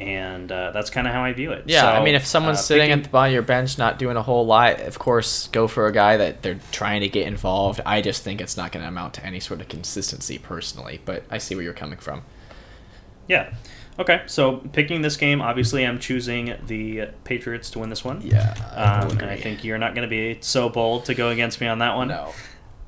And uh, that's kind of how I view it. Yeah, so, I mean, if someone's uh, sitting picking... at the bottom of your bench, not doing a whole lot, of course, go for a guy that they're trying to get involved. I just think it's not going to amount to any sort of consistency personally, but I see where you're coming from. Yeah. Okay, so picking this game, obviously, I'm choosing the Patriots to win this one. Yeah, I um, and I think you're not going to be so bold to go against me on that one. No.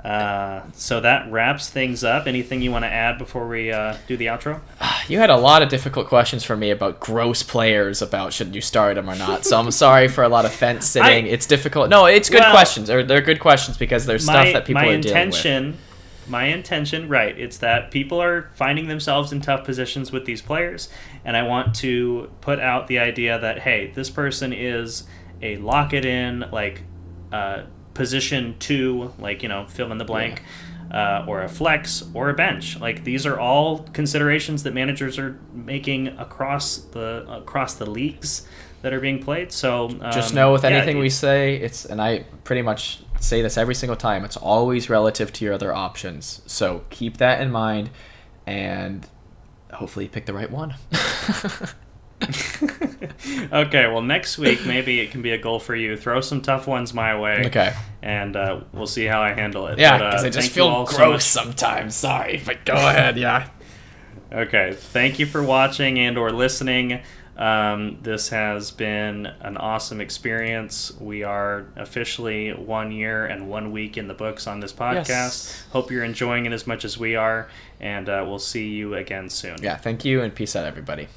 Uh, so that wraps things up. Anything you want to add before we uh, do the outro? <sighs> You had a lot of difficult questions for me about gross players, about should you start them or not. So I'm sorry for a lot of fence <laughs> sitting. I, it's difficult. No, it's good well, questions. Or they're good questions because there's my, stuff that people are dealing with my intention, right, it's that people are finding themselves in tough positions with these players, and I want to put out the idea that hey, this person is a lock it in like uh, position two, like you know, fill in the blank. Yeah. Uh, or a flex or a bench. Like these are all considerations that managers are making across the across the leagues that are being played. So um, just know with anything yeah, we say, it's and I pretty much say this every single time. It's always relative to your other options. So keep that in mind and hopefully pick the right one. <laughs> <laughs> okay, well, next week maybe it can be a goal for you. Throw some tough ones my way. Okay. And uh, we'll see how I handle it. Yeah, because uh, I just feel gross so sometimes. Sorry, but go ahead. Yeah. Okay. Thank you for watching and or listening. Um, this has been an awesome experience. We are officially one year and one week in the books on this podcast. Yes. Hope you're enjoying it as much as we are, and uh, we'll see you again soon. Yeah, thank you, and peace out, everybody.